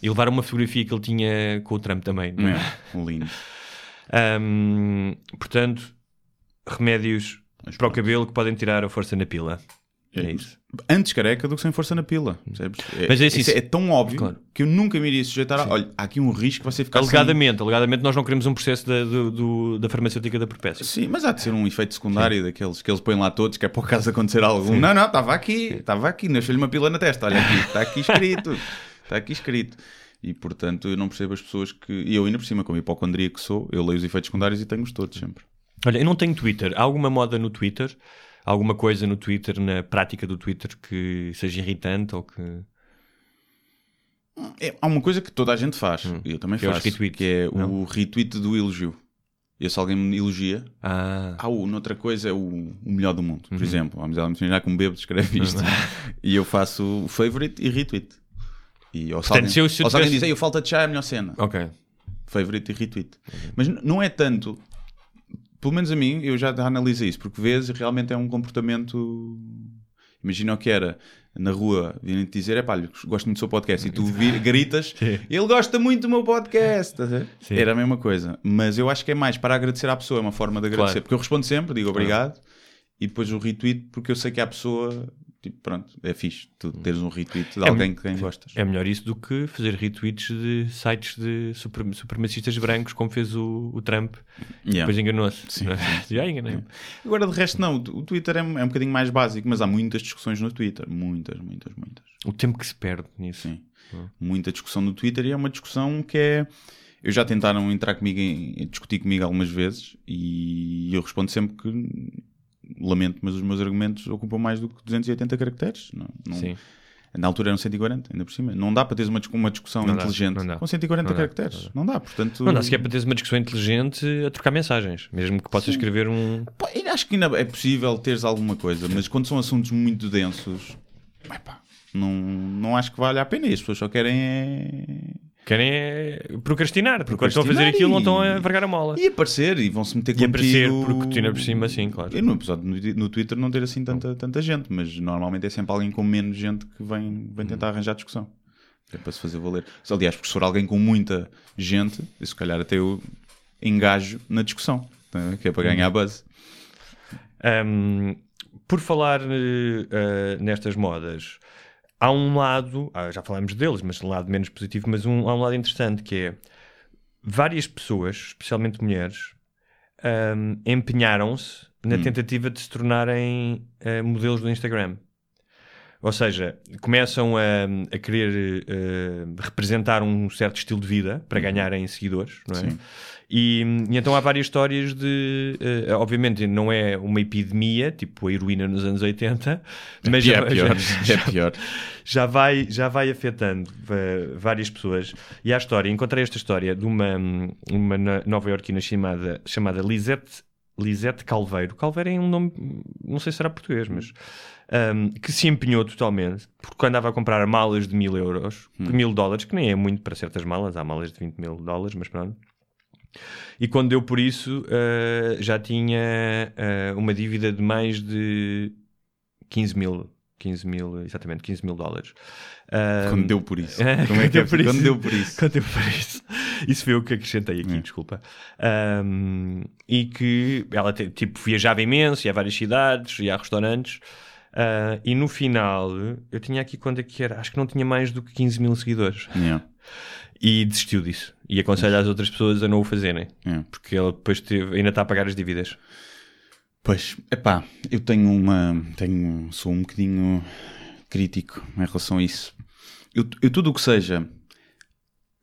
E levaram uma fotografia que ele tinha com o Trump também. não é? É, lindo. Hum, portanto, remédios para o cabelo que podem tirar a força na pila. É isso. Antes careca do que sem força na pila. percebes? Mas é assim, isso é tão óbvio Claro. que eu nunca me iria sujeitar a. Olha, há aqui um risco que você ficar sem- Alegadamente, alegadamente, nós não queremos um processo da, do- do- da farmacêutica da Propécia. Sim, mas há de ser um efeito secundário daqueles que eles põem lá todos, que é para o caso acontecer algum. Não, não, estava aqui, estava aqui, nasceu-lhe uma pila na testa. Olha aqui, está aqui escrito. Está aqui escrito. E portanto eu não percebo as pessoas que. E eu ainda por cima, como hipocondria que sou, eu leio os efeitos secundários e tenho-os todos sempre. Olha, eu não tenho Twitter. Há alguma moda no Twitter? Alguma coisa no Twitter, na prática do Twitter, que seja irritante ou que. É, há uma coisa que toda a gente faz, e eu também faço, retweets, que é o não? retweet do elogio. Eu, se alguém me elogia, Ah, há o, noutra coisa, é o, o melhor do mundo. Uhum. Por exemplo, vamos imaginar que um bêbado escreve isto. e eu faço o favorite e retweet. E, ou se Portanto, alguém, se eu- se ou se alguém tivesse- diz, "Ei, eu falta de chá é a melhor cena. Ok. Favorito e retweet. Mas n- não é tanto. Pelo menos a mim, eu já analisei isso, porque vezes realmente é um comportamento. Imagina o que era na rua, virem-te dizer: é pá, gosto muito do seu podcast, e tu vir, gritas, ele gosta muito do meu podcast. Sim. Era a mesma coisa. Mas eu acho que é mais para agradecer à pessoa, é uma forma de agradecer. Claro. Porque eu respondo sempre, digo obrigado, e depois o retweet, porque eu sei que a pessoa, tipo, pronto, é fixe, tu teres um retweet de alguém que quem gostas. É melhor isso do que fazer retweets de sites de super, supremacistas brancos, como fez o, o Trump. Yeah. Depois enganou-se. é? Já enganei. Agora, de resto, não. O Twitter é, um- é um bocadinho mais básico, mas há muitas discussões no Twitter. Muitas, muitas, muitas. O tempo que se perde nisso. Sim. Muita discussão no Twitter e é uma discussão que é. Eu já tentaram entrar comigo, em, discutir comigo algumas vezes e eu respondo sempre que lamento, mas os meus argumentos ocupam mais do que 280 caracteres. Não, não- Sim. Na altura eram 140, ainda por cima. Não dá para teres uma, uma discussão Não inteligente dá. com 140 Não dá, caracteres. Não dá, portanto. Não dá sequer para teres uma discussão inteligente a trocar mensagens. Mesmo que possas escrever um. Pá, acho que ainda é possível teres alguma coisa, mas quando são assuntos muito densos, epá, não, não acho que vale a pena. E as pessoas só querem é... Querem é procrastinar. Porque quando estão a fazer aquilo, não e- estão a vergar a mola. e aparecer e vão-se meter E aparecer contigo. por cortina por cima, sim, claro. Eu no episódio no, no Twitter não ter assim tanta, tanta gente, mas normalmente é sempre alguém com menos gente que vem, vem tentar arranjar discussão. É para se fazer valer. Aliás, porque se for alguém com muita gente, e se calhar até eu engajo na discussão, tá? que é para ganhar buzz. Um, por falar eh, eh, nestas modas, há um lado, ah, já falámos deles, mas um lado menos positivo, mas um, há um lado interessante que é várias pessoas, especialmente mulheres, um, empenharam-se na tentativa de se tornarem eh, modelos do Instagram. Ou seja, começam a, a querer eh, representar um certo estilo de vida para ganharem seguidores, não é? Sim. E, e então há várias histórias de. eh, obviamente não é uma epidemia, tipo a heroína nos anos 80, mas E é já, pior. já- É pior. já vai, já vai afetando eh, várias pessoas. E há a história, encontrei esta história de uma, uma na- nova-iorquina chamada, chamada Lisette, Lisette Calveiro. Calveiro é um nome, não sei se será português, mas um, que se empenhou totalmente porque andava a comprar malas de mil euros, mil dólares, que nem é muito para certas malas, há malas de 20 mil dólares, mas pronto. E quando deu por isso, eh, já tinha eh, uma dívida de mais de 15 mil. 15 mil, exatamente, 15 mil dólares. Um, Quando deu por isso. É, Como é que é? por Quando isso. deu por isso. Quando deu por isso. Isso foi o que acrescentei aqui, desculpa. Um, e que ela tipo, viajava imenso, ia a várias cidades, ia a restaurantes. ah, e no final, eu tinha aqui quando é que era? Acho que não tinha mais do que 15 mil seguidores. Yeah. E desistiu disso. E aconselha as outras pessoas a não o fazerem. Yeah. Porque ela depois teve- ainda está a pagar as dívidas. Pois, epá, eu tenho uma. Tenho, sou um bocadinho crítico em relação a isso. Eu, eu tudo o que seja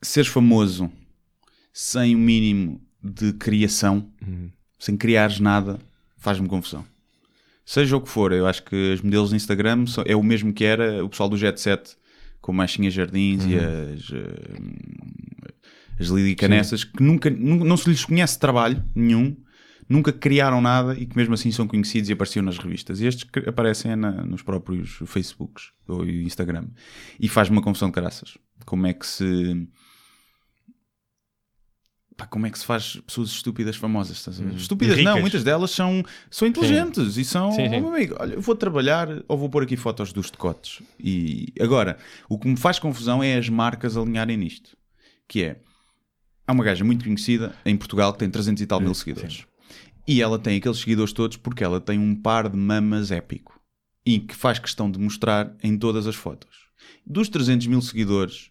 seres famoso sem o mínimo de criação, sem criares nada, faz-me confusão. Seja o que for, eu acho que as modelos de Instagram são- é o mesmo que era o pessoal do Jet Set, com Machinha Jardins e as, eh, as Lili Canessas, que nunca, nu- não se lhes conhece trabalho nenhum, nunca criaram nada e que mesmo assim são conhecidos e apareciam nas revistas. E estes que aparecem na- nos próprios Facebooks ou Instagram. E faz-me uma confusão de graças. Como é que se. Pá, como é que se faz pessoas estúpidas famosas? Ver? Estúpidas não, muitas delas são, são inteligentes e são. Sim, sim. Oh, meu amigo, olha, eu vou trabalhar ou vou pôr aqui fotos dos decotes. E agora, o que me faz confusão é as marcas alinharem nisto. Que é. Há uma gaja muito conhecida em Portugal que tem 300 e tal mil seguidores. E ela tem aqueles seguidores todos porque ela tem um par de mamas épico. E que faz questão de mostrar em todas as fotos. Dos 300 mil seguidores,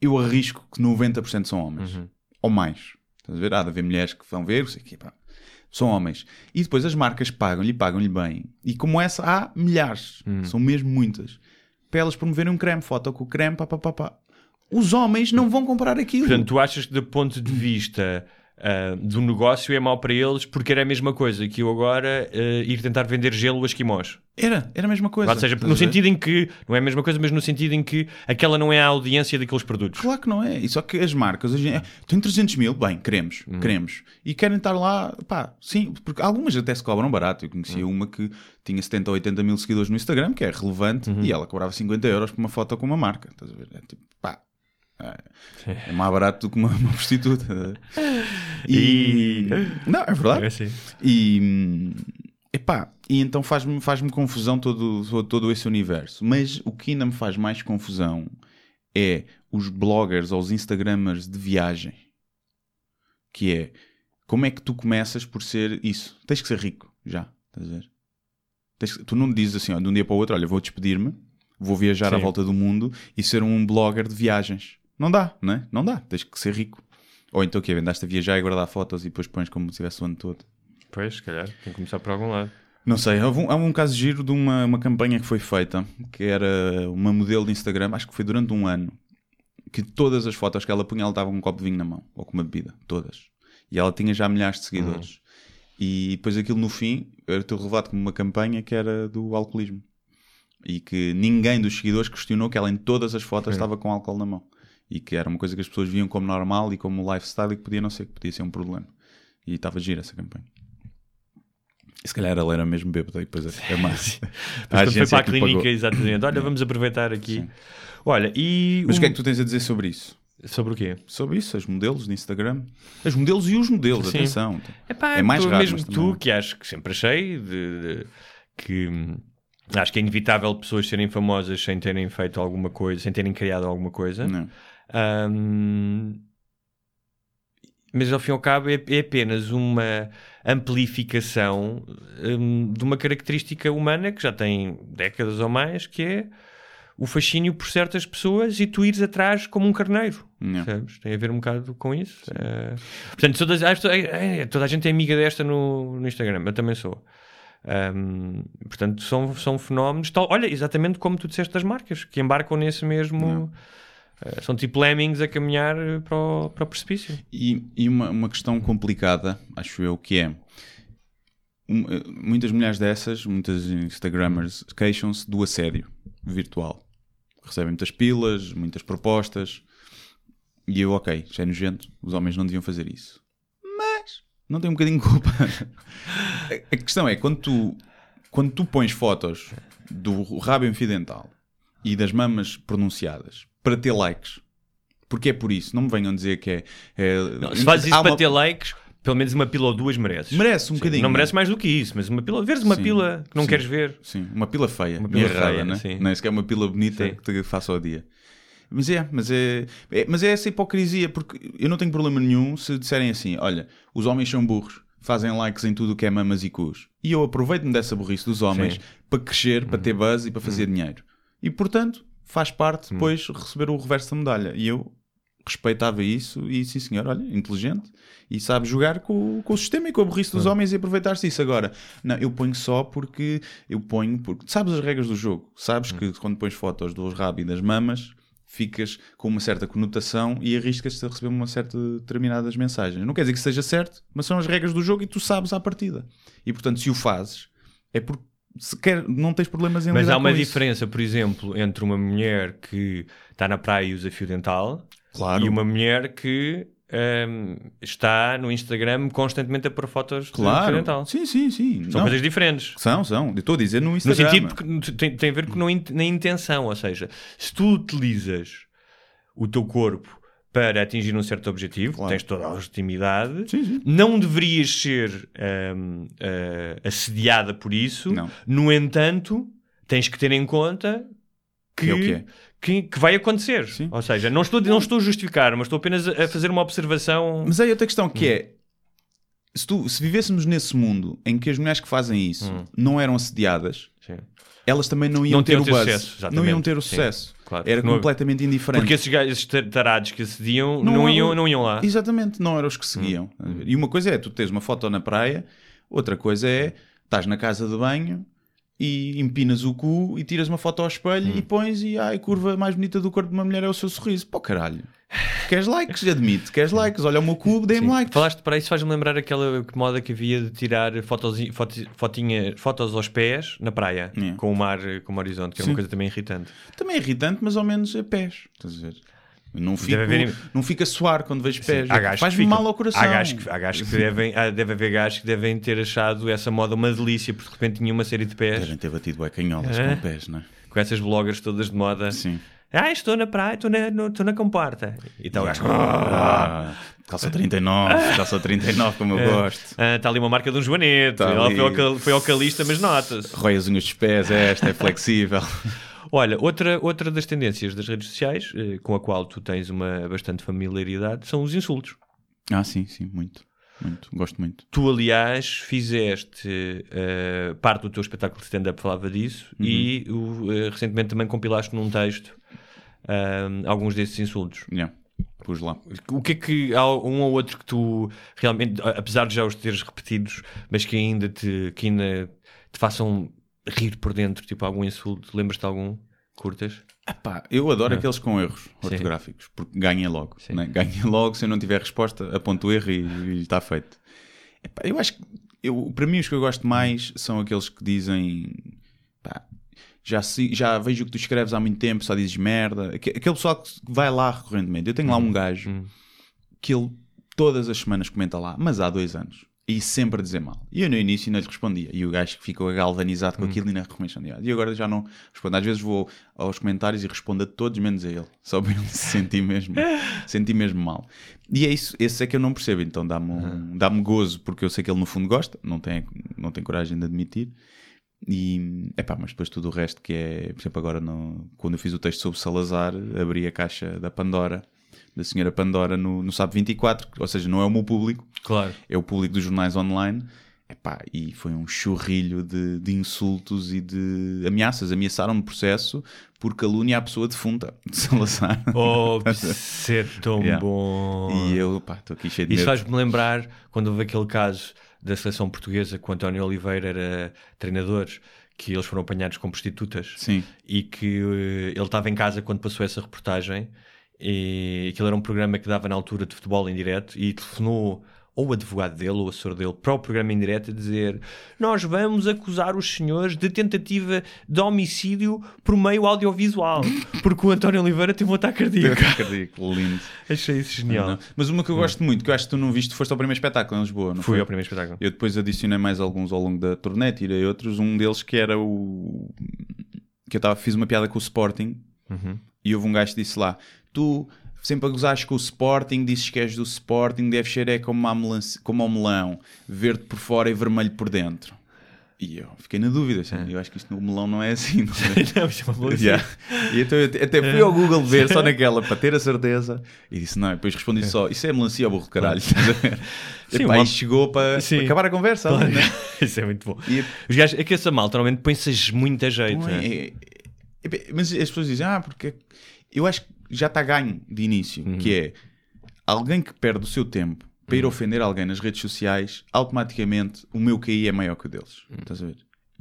eu arrisco que 90% são homens. Ou mais. Estás a ver? Há de haver mulheres que vão ver, sei que, pá, são homens. E depois as marcas pagam-lhe, pagam-lhe bem. E como essa, há milhares. São mesmo muitas. Para elas promoverem um creme, foto com o creme, pá, pá, pá, pá. Os homens não vão comprar aquilo. Portanto, tu achas que do ponto de vista ah, do negócio é mau para eles porque era a mesma coisa que eu agora ah, ir tentar vender gelo a esquimós. Era, era a mesma coisa. Ou seja, no sentido em que, não é a mesma coisa, mas no sentido em que aquela não é a audiência daqueles produtos. Claro que não é. E só que as marcas hoje dia, tem 300 mil, bem, queremos, Hum. queremos. E querem estar lá, pá, sim, porque algumas até se cobram barato. Eu conhecia Hum. uma que tinha 70 ou 80 mil seguidores no Instagram, que é relevante, Uhum. e ela cobrava 50 euros por uma foto com uma marca. Estás a ver? É tipo, pá. É, é mais barato do que uma, uma prostituta. E... Não, é verdade. É assim. E, epá, e então faz-me faz confusão todo, todo, todo esse universo. Mas o que ainda me faz mais confusão é os bloggers ou os instagramers de viagem. Que é, como é que tu começas por ser isso? Tens que ser rico, já, estás a ver? Tens que- tu não dizes assim, ó, de um dia para o outro, olha, vou despedir-me, vou viajar à Sim. volta do mundo e ser um blogger de viagens. Não dá, não é? Não dá, tens que ser rico. Ou então o quê? Vendaste a viajar e guardar fotos e depois pões como se tivesse o ano todo. Pois, se calhar, tem que começar por algum lado. Não sei, houve um, houve um caso giro de uma, uma campanha que foi feita, que era uma modelo de Instagram, acho que foi durante um ano, que todas as fotos que ela punha, ela estava com um copo de vinho na mão, ou com uma bebida, todas. E ela tinha já milhares de seguidores. E depois aquilo no fim, era tudo revelado como uma campanha que era do alcoolismo. E que ninguém dos seguidores questionou que ela em todas as fotos estava com álcool na mão. E que era uma coisa que as pessoas viam como normal e como lifestyle e que podia não ser, que podia ser um problema. E estava gira essa campanha. E se calhar ela era mesmo bêbada e depois é uma. Depois quando foi para a clínica, exatamente. Olha, vamos aproveitar aqui. Sim. Olha, e. Mas o um- que é que tu tens a dizer sobre isso? Sobre o quê? Sobre isso, as modelos de Instagram. As modelos e os modelos, Sim. atenção. Epá, é mais tu, raro, mesmo tu, também- que acho que sempre achei de- de- que hum, acho que é inevitável pessoas serem famosas sem terem feito alguma coisa, sem terem criado alguma coisa. Não. Hum, mas ao fim e ao cabo é, é apenas uma amplificação hum, de uma característica humana que já tem décadas ou mais, que é o fascínio por certas pessoas e tu ires atrás como um carneiro. Não. Percebes? Tem a ver um bocado com isso. Eh, portanto, todas, é, é, toda a gente é amiga desta no, no Instagram. Eu também sou. Ahm, portanto, são, são fenómenos. Tal, olha, exatamente como tu disseste das marcas, que embarcam nesse mesmo. eh, são tipo lemmings a caminhar eh, para o, para o precipício. E, e uma, uma questão complicada, acho eu, que é. eh, muitas mulheres dessas, muitas Instagrammers, queixam-se do assédio virtual. Recebem muitas pilas, muitas propostas. E eu, ok, já é nojento, os homens não deviam fazer isso. Mas não tem um bocadinho de culpa. A questão é, quando tu, quando tu pões fotos do rabo infidental e das mamas pronunciadas para ter likes, porque é por isso, não me venham dizer que é. é- Não, se fazes isso para uma- ter likes, pelo menos uma pila ou duas mereces. Merece um Sim, bocadinho. Não merece mais do que isso, mas uma pila, veres uma Sim, pila que não sim. queres ver. Sim, uma pila feia, Uma pila errada, feia, né? sim. não é sequer uma pila bonita que te faça ao dia. Mas é, mas é, é- mas é essa hipocrisia, porque eu não tenho problema nenhum se disserem assim: olha, os homens são burros, fazem likes em tudo o que é mamas e cus. E eu aproveito-me dessa burrice dos homens. Uhum. para crescer, para ter buzz e para fazer dinheiro. E portanto, faz parte Uhum. depois receber o reverso da medalha. E eu respeitava isso e sim senhor, olha, inteligente e sabe jogar com, com o sistema e com a burrice dos homens e aproveitar-se disso. Agora, não, eu ponho só porque eu ponho, porque sabes as regras do jogo, sabes que quando pões fotos dos rabos e das mamas ficas com uma certa conotação e arriscas-te a receber uma certa determinadas mensagens. Não quer dizer que seja certo, mas são as regras do jogo e tu sabes à partida. E portanto, se o fazes, é porque se quer, não tens problemas em Mas há uma com isso. diferença, por exemplo, entre uma mulher que está na praia e usa fio dental Claro. e uma mulher que hum, está no Instagram constantemente a pôr fotos de fio Claro. dental. Sim, sim, sim. São Não. coisas diferentes. São, são. Eu estou a dizer no No Instagram. sentido que tem, tem a ver com na intenção, ou seja, se tu utilizas o teu corpo para atingir um certo objetivo, Claro. tens toda a legitimidade, Sim, sim. não deverias ser hum, ah, assediada por isso. Não. No entanto, tens que ter em conta que, Que é que é. que- que vai acontecer. Sim. Ou seja, não estou, não estou a justificar, mas estou apenas a fazer uma observação. Mas aí outra questão que é se, tu, se vivêssemos nesse mundo em que as mulheres que fazem isso não eram assediadas, Sim. Elas também não iam Não ter o buzz. sucesso, não iam ter o Sim, sucesso. claro. Era Não- completamente indiferente. Porque esses gajos esses tarados que acediam não, Não- iam, não iam lá. Exatamente, não eram os que seguiam. E uma coisa é tu tens uma foto na praia, outra coisa é estás na casa de banho e empinas o cu e tiras uma foto ao espelho e pões e ai, a curva mais bonita do corpo de uma mulher é o seu sorriso. Pô, caralho. Queres likes? Admito. Queres likes? Olha o meu cubo, dê-me likes. Falaste para isso, faz-me lembrar aquela moda que havia de tirar fotos, fotos, fotinha, fotos aos pés na praia, Yeah. com o mar como horizonte, que é Sim. uma coisa também irritante. Também é irritante, mas ao menos é pés. Estás a ver? Não fico, haver- não fico a suar quando vejo pés. Faz-me mal ao coração. Há gajos que, há gajos que devem, há- deve haver gajos que devem ter achado essa moda uma delícia, porque de repente tinha uma série de pés Devem ter batido canholas É. com pés, não é? com essas bloggers todas de moda. Sim. Ah, estou na praia, estou na, no- estou na comporta. E tal gajo. Ah, calça 39, calça 39, como eu gosto. Ah, Está ali uma marca de um joanete. Tá Ela foi ao, foi ao calista, mas nota-se. Rói as unhas dos pés, é esta, é flexível. Olha, outra, outra das tendências das redes sociais, eh, com a qual tu tens uma bastante familiaridade, são os insultos. Ah, sim, sim, muito. Muito, gosto muito. Tu, aliás, fizeste eh, parte do teu espetáculo de stand-up falava disso Uhum. e o, eh, recentemente também compilaste num texto ah, alguns desses insultos. Yeah, pus lá. O que é que há um ou outro que tu realmente, apesar de já os teres repetidos, mas que ainda te, que ainda te façam rir por dentro, tipo algum insulto, lembras-te de algum? Curtas? Epá, eu adoro aqueles com erros Sim. ortográficos, porque ganha logo. Né? Ganha logo, se eu não tiver resposta, aponto o erro e, está feito. Epá, eu acho que, eu, para mim, os que eu gosto mais são aqueles que dizem já, se- já vejo o que tu escreves há muito tempo, só dizes merda. Aque- Aquele pessoal que vai lá recorrentemente. Eu tenho lá um gajo que ele todas as semanas comenta lá, mas há dois anos. E sempre a dizer mal. E eu no início não lhe respondia. E o gajo que ficou galvanizado com aquilo e não respondia. E agora já não respondo. Às vezes vou aos comentários e respondo a todos, menos a ele. Só para ele se sentir mesmo, sentir mesmo mal. E é isso, esse é que eu não percebo. Então dá-me um- dá-me gozo, porque eu sei que ele no fundo gosta, não tem, não tem coragem de admitir. E, epá, mas depois tudo o resto que é, por exemplo, agora no- quando eu fiz o texto sobre Salazar, abri a caixa da Pandora, da senhora Pandora no, no SAP 24, ou seja, não é o meu público, Claro. é o público dos jornais online. Epá, e foi um churrilho de, de insultos e de ameaças. Ameaçaram-me processo por calúnia à pessoa defunta de Salazar. Oh, ser tão Yeah. bom. E eu, pá, estou aqui cheio de Isso faz-me lembrar quando houve aquele caso da seleção portuguesa que o António Oliveira era treinador, que eles foram apanhados com prostitutas Sim. e que eh, ele estava em casa quando passou essa reportagem e aquilo era um programa que dava na altura de futebol em direto e telefonou ou o advogado dele ou o assessor dele para o programa em direto a dizer nós vamos acusar os senhores de tentativa de homicídio por meio audiovisual porque o António Oliveira teve um ataque cardíaco. Cardíaco, lindo. Achei isso genial. Não. Mas uma que eu gosto muito, que eu acho que tu não viste, foste ao primeiro espetáculo em Lisboa, não Fui foi? ao primeiro espetáculo. Eu depois adicionei mais alguns ao longo da turnê, tirei outros. Um deles que era o. que eu tava, fiz uma piada com o Sporting e houve um gajo que disse lá: Tu sempre a gozares com o Sporting, dizes que és do Sporting, deves ser é como, como ao melão, verde por fora e vermelho por dentro. E eu fiquei na dúvida, assim, eu acho que isto no melão não é assim. não é? Não, é Yeah. E então eu até fui ao Google ver só naquela para ter a certeza e disse não, e depois respondi só: Isso é melancia ou burro caralho. Sim, Epá, uma- chegou para, acabar a conversa. ali, né? Isso é muito bom. E- Os gajos, é que essa malta normalmente põe-se muito a jeito. Não né? é- é- é- Mas as pessoas dizem: Ah, porque eu acho que já está ganho de início, Uhum. que é alguém que perde o seu tempo para ir ofender alguém nas redes sociais, automaticamente o meu QI é maior que o deles. Uhum. Estás a ver?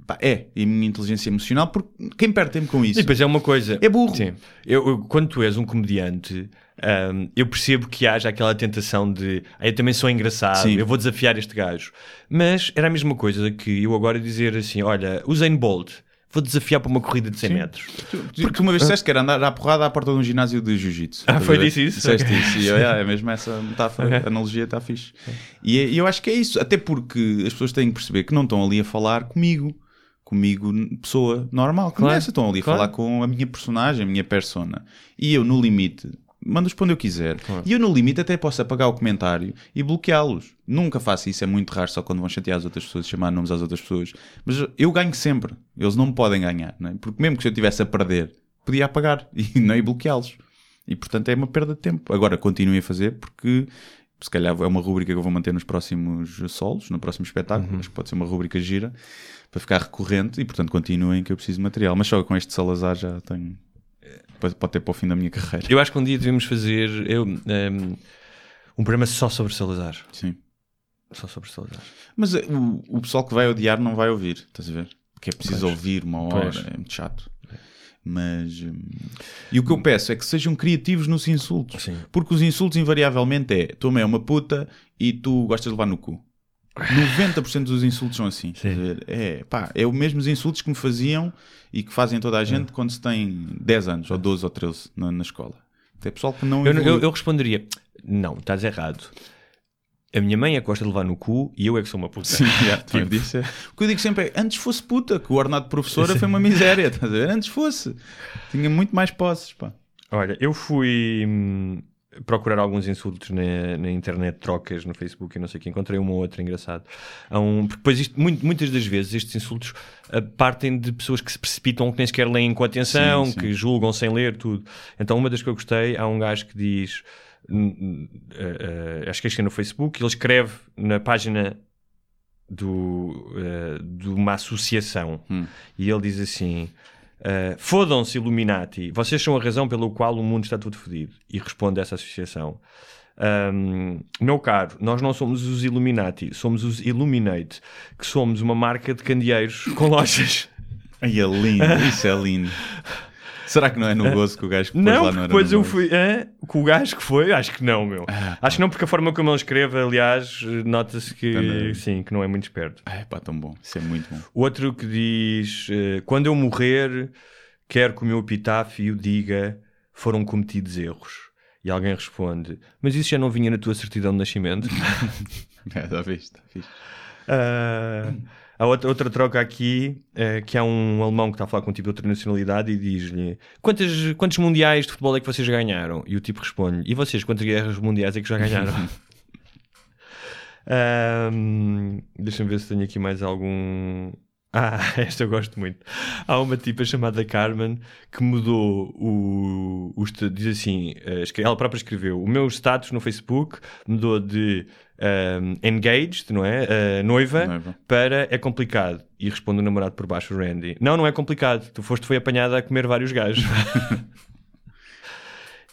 Pá, é, e a minha inteligência emocional, porque quem perde tempo com isso? E depois é uma coisa. É burro. Sim. Eu, eu- quando tu és um comediante, hum, eu percebo que haja aquela tentação de "Ah, eu também sou engraçado, Sim. eu vou desafiar este gajo. Mas era a mesma coisa que eu agora dizer assim: olha, Usain Bolt, vou desafiar para uma corrida de 100 metros. Porque tu uma vez disseste que era andar à porrada à porta de um ginásio de jiu-jitsu. Ah, foi disso isso? Disseste Ok. isso. E eu, "Ah, é mesmo essa metáfora, a analogia está fixe. E é- e eu acho que é isso. Até porque as pessoas têm que perceber que não estão ali a falar comigo. Comigo, pessoa normal. Claro, nessa estão ali a claro. falar com a minha personagem, a minha persona. E eu, no limite, mando-os para onde eu quiser. E eu, no limite, até posso apagar o comentário e bloqueá-los. Nunca faço isso, é muito raro, só quando vão chatear as outras pessoas, chamar nomes às outras pessoas. Mas eu ganho sempre. Eles não me podem ganhar, não é? Porque mesmo que se eu estivesse a perder, podia apagar e não ia bloqueá-los. E portanto é uma perda de tempo. Agora continuem a fazer porque se calhar é uma rúbrica que eu vou manter nos próximos solos, no próximo espetáculo. Acho que pode ser uma rúbrica gira para ficar recorrente e portanto continuem que eu preciso de material. Mas só com este Salazar já tenho. Pode, pode ter para o fim da minha carreira. Eu acho que um dia devemos fazer eu, hum, um programa só sobre Salazar. Sim. Só sobre Salazar. Mas eh, o, o pessoal que vai odiar não vai ouvir, estás a ver? Porque é preciso Pois. ouvir uma hora, Pois. é muito chato. Mas. hum, E o que eu peço é que sejam criativos nos insultos. Sim. Porque os insultos, invariavelmente, é tua mãe é uma puta e tu gostas de levar no cu. 90% dos insultos são assim. É, pá, é os mesmos insultos que me faziam e que fazem toda a É. gente quando se tem 10 anos, ou 12 ou 13 na, na escola. É pessoal que não. Eu, eu, eu responderia: Não, estás errado. A minha mãe é que gosta de levar no cu e eu é que sou uma puta. Sim, já, também disse. O que eu digo sempre é: antes fosse puta, que o ordenado de professora foi uma miséria, estás a ver? Antes fosse. Tinha muito mais posses, pá. Olha, eu fui hum, procurar alguns insultos na, na internet, trocas no Facebook e não sei o que, encontrei um ou outro engraçado. Um, porque depois isto, muito- muitas das vezes estes insultos ah, partem de pessoas que se precipitam, que nem sequer leem com atenção, Sim, sim. que julgam sem ler tudo. Então uma das que eu gostei, há um gajo que diz, ah, ah, acho que é no Facebook, ele escreve na página do, de uma associação Hum. e ele diz assim: uh, Fodam-se, Illuminati, vocês são a razão pelo qual o mundo está tudo fodido. E responde essa associação: um, Meu caro, nós não somos os Illuminati, somos os Illuminate, que somos uma marca de candeeiros com lojas. Ai, é lindo, isso é lindo. Será que não é no gozo que o gajo que Não, lá não era depois eu gozo? fui. Hã? Com o gajo que foi? Acho que não, meu. Ah, Acho que não, porque a forma como ele escreve, aliás, nota-se que Também. sim, que não é muito esperto. Ai, pá, tão bom. Isso é muito bom. Outro que diz: eh, Quando eu morrer, quero que o meu epitáfio diga foram cometidos erros. E alguém responde: Mas isso já não vinha na tua certidão de nascimento? É, já viste, já viste. Ah, há outra, outra troca aqui eh, que há um alemão que está a falar com um tipo de outra nacionalidade e diz-lhe: "Quantas- Quantos mundiais de futebol é que vocês ganharam? E o tipo responde: E vocês, quantas guerras mundiais é que já ganharam? Ahm, Deixa-me ver se tenho aqui mais algum. Ah, esta eu gosto muito. Há uma tipa chamada Carmen que mudou o. o diz assim: eh, ela própria escreveu: O meu status no Facebook mudou de engaged, não é? Eh, noiva, Noiva. para é complicado. E responde o namorado por baixo, Randy: Não, não é complicado. Tu foste foi apanhada a comer vários gajos.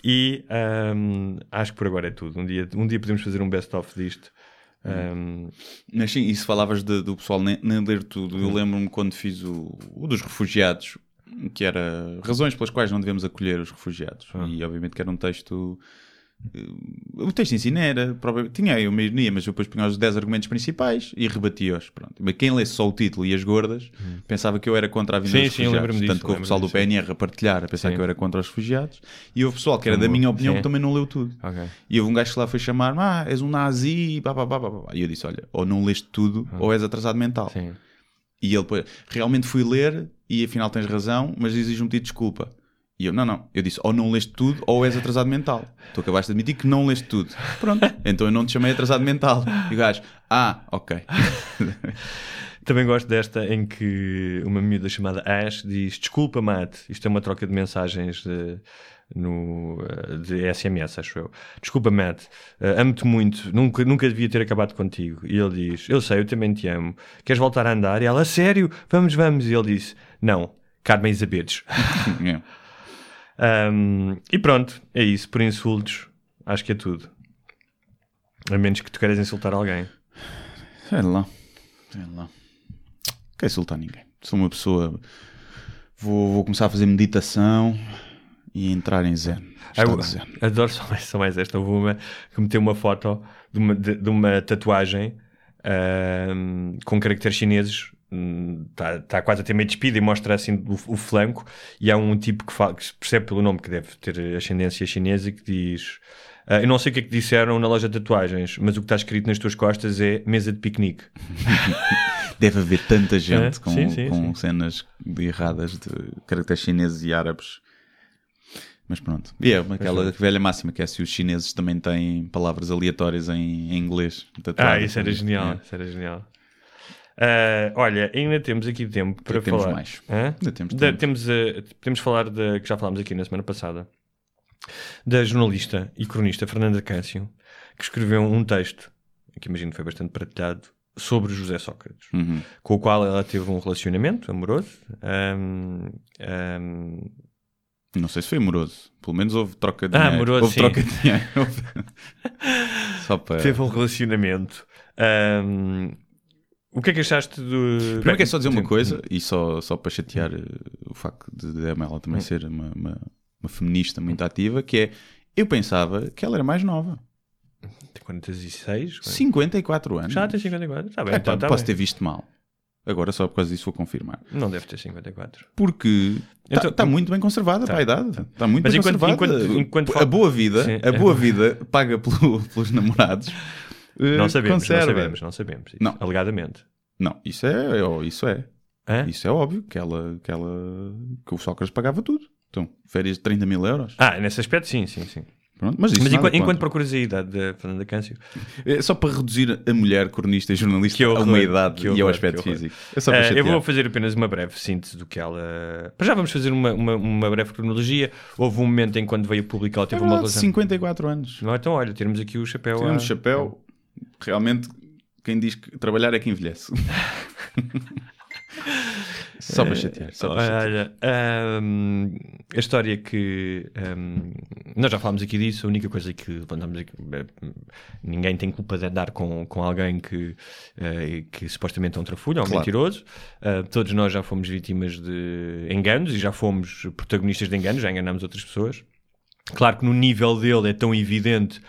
e ahm, acho que por agora é tudo. Um dia, um dia podemos fazer um best-of disto. Ahm, Mas sim, e se falavas de- do pessoal nem, nem ler tudo, eu lembro-me quando fiz o, o dos refugiados, que era razões pelas quais não devemos acolher os refugiados. E obviamente que era um texto. O texto em si não era. Tinha aí uma ironia, mas eu depois punha os 10 argumentos principais e rebatia-os. Pronto. Mas quem lesse só o título e as gordas pensava que eu era contra a vinda Sim, dos sim, refugiados. disso, Tanto que houve pessoal do disso. PNR a partilhar, a pensar Sim. que eu era contra os refugiados. E houve pessoal que era da minha opinião que também não leu tudo. ok. E houve um gajo que lá foi chamar-me, ah, és um nazi, pá, pá, pá, pá, pá. E eu disse, olha, ou não leste tudo, ou és atrasado mental. Sim. E ele depois, realmente fui ler e afinal tens razão, mas exige um pedido de desculpa. E eu, não, não. Eu disse, ou não leste tudo, ou és atrasado mental. Tu acabaste de admitir que não leste tudo. Pronto. Então eu não te chamei atrasado mental. E o gajo, ah, ok. Também gosto desta em que uma miúda chamada Ash diz: Desculpa, Matt, isto é uma troca de mensagens de, no, de SMS, acho eu. Desculpa, Matt, eh, amo-te muito, nunca, nunca devia ter acabado contigo. E ele diz: Eu sei, eu também te amo. Queres voltar a andar? E ela: "A Sério? Vamos, vamos. E ele disse: Não, Carmen Isabetes. Ahm, e pronto, é isso. Por insultos, acho que é tudo. A menos que tu queiras insultar alguém. Sei lá. Sei lá. Não quero insultar ninguém. Sou uma pessoa. Vou, vou começar a fazer meditação e entrar em zen. Eu zen. adoro só mais, só mais esta. Houve uma que meteu uma foto de uma, de, de uma tatuagem com caracteres chineses. Está tá quase a ter meio despido e mostra assim o, o flanco. E há um tipo que, fala, que se percebe pelo nome que deve ter ascendência chinesa e que diz: ah, Eu não sei o que é que disseram na loja de tatuagens, mas o que está escrito nas tuas costas é mesa de piquenique. Deve haver tanta gente É, com, sim, sim, com sim. cenas de erradas de caracteres chineses e árabes. Mas pronto. E é aquela velha máxima que é se os chineses também têm palavras aleatórias em, em inglês. Ah, tatuadas. isso era genial. É. Isso era genial. Ah, olha, ainda temos aqui tempo para temos falar. mais. Hã? Ainda temos Da- tempo. temos, ah, podemos falar da que já falámos aqui na semana passada da jornalista e cronista Fernanda Cássio que escreveu um texto que imagino foi bastante partilhado sobre José Sócrates Uhum. com o qual ela teve um relacionamento amoroso Ahm, ahm, Não sei se foi amoroso. Pelo menos houve troca de Ah, dinheiro. amoroso, houve sim. troca de dinheiro. Só para. teve um relacionamento Ahm, o que é que achaste do Primeiro quero só dizer uma coisa, e só, só para chatear eh, o facto de ela também ser uma, uma, uma feminista muito ativa, que é, eu pensava que ela era mais nova. Tem 46? 54 anos. Já tem 54. Está bem, então, pá, tá posso bem. ter visto mal. Agora só por causa disso vou confirmar. Não deve ter 54. Porque está Então- muito bem conservada para a idade. Está muito Mas bem enquanto- conservada. enquanto- enquanto a boa vida, Sim. a boa vida paga pelo- pelos namorados. Eh, Não sabemos, conserva. não sabemos, não sabemos. Isso, Não. Alegadamente. Não, isso é, é- isso é. Hã? Isso é óbvio que ela, que ela que o Sócrates pagava tudo. Então, férias de 30 mil euros. Ah, nesse aspecto, sim, sim, sim. Pronto, mas Mas enquanto, enquanto procuras a idade da Fernanda Câncio, É só para reduzir a mulher cronista e jornalista Que a horror, uma idade que e ao horror, aspecto horror. físico. É só para Eh, eu vou fazer apenas uma breve síntese do que ela. Para já vamos fazer uma, uma, uma breve cronologia. Houve um momento em quando veio público ela É teve uma verdade, relação. 54 anos. Não, então olha, temos aqui o chapéu. Temos a- chapéu. Realmente, quem diz que trabalhar é que envelhece. só para chatear. Só para chatear. Olha, ahm, a história que ahm, nós já falámos aqui disso, a única coisa que levantamos aqui, eh, ninguém tem culpa de andar com, com alguém que, eh, que supostamente é um trafulho, é um Claro. mentiroso. Ah, todos nós já fomos vítimas de enganos e já fomos protagonistas de enganos, já enganamos outras pessoas. Claro que no nível dele é tão evidente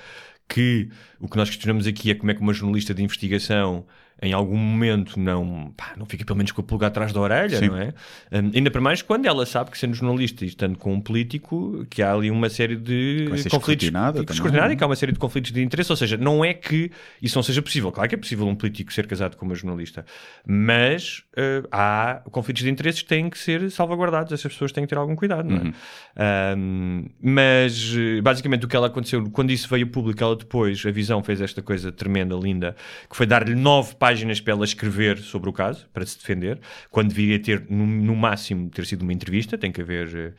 que o que nós questionamos aqui é como é que uma jornalista de investigação em algum momento não, pá, não fica pelo menos com a pulga atrás da orelha, Sim. não é? Um, ainda para mais quando ela sabe que sendo jornalista e estando com um político que há ali uma série de conflitos não é? e que há uma série de conflitos de interesse, ou seja, não é que isso não seja possível, claro que é possível um político ser casado com uma jornalista, mas uh, há conflitos de interesses que têm que ser salvaguardados, essas pessoas têm que ter algum cuidado, não é? Um, mas basicamente o que ela aconteceu, quando isso veio público, ela depois, a visão fez esta coisa tremenda, linda, que foi dar-lhe nove páginas para ela escrever sobre o caso, para se defender, quando deveria ter, no, no máximo, ter sido uma entrevista, tem que haver.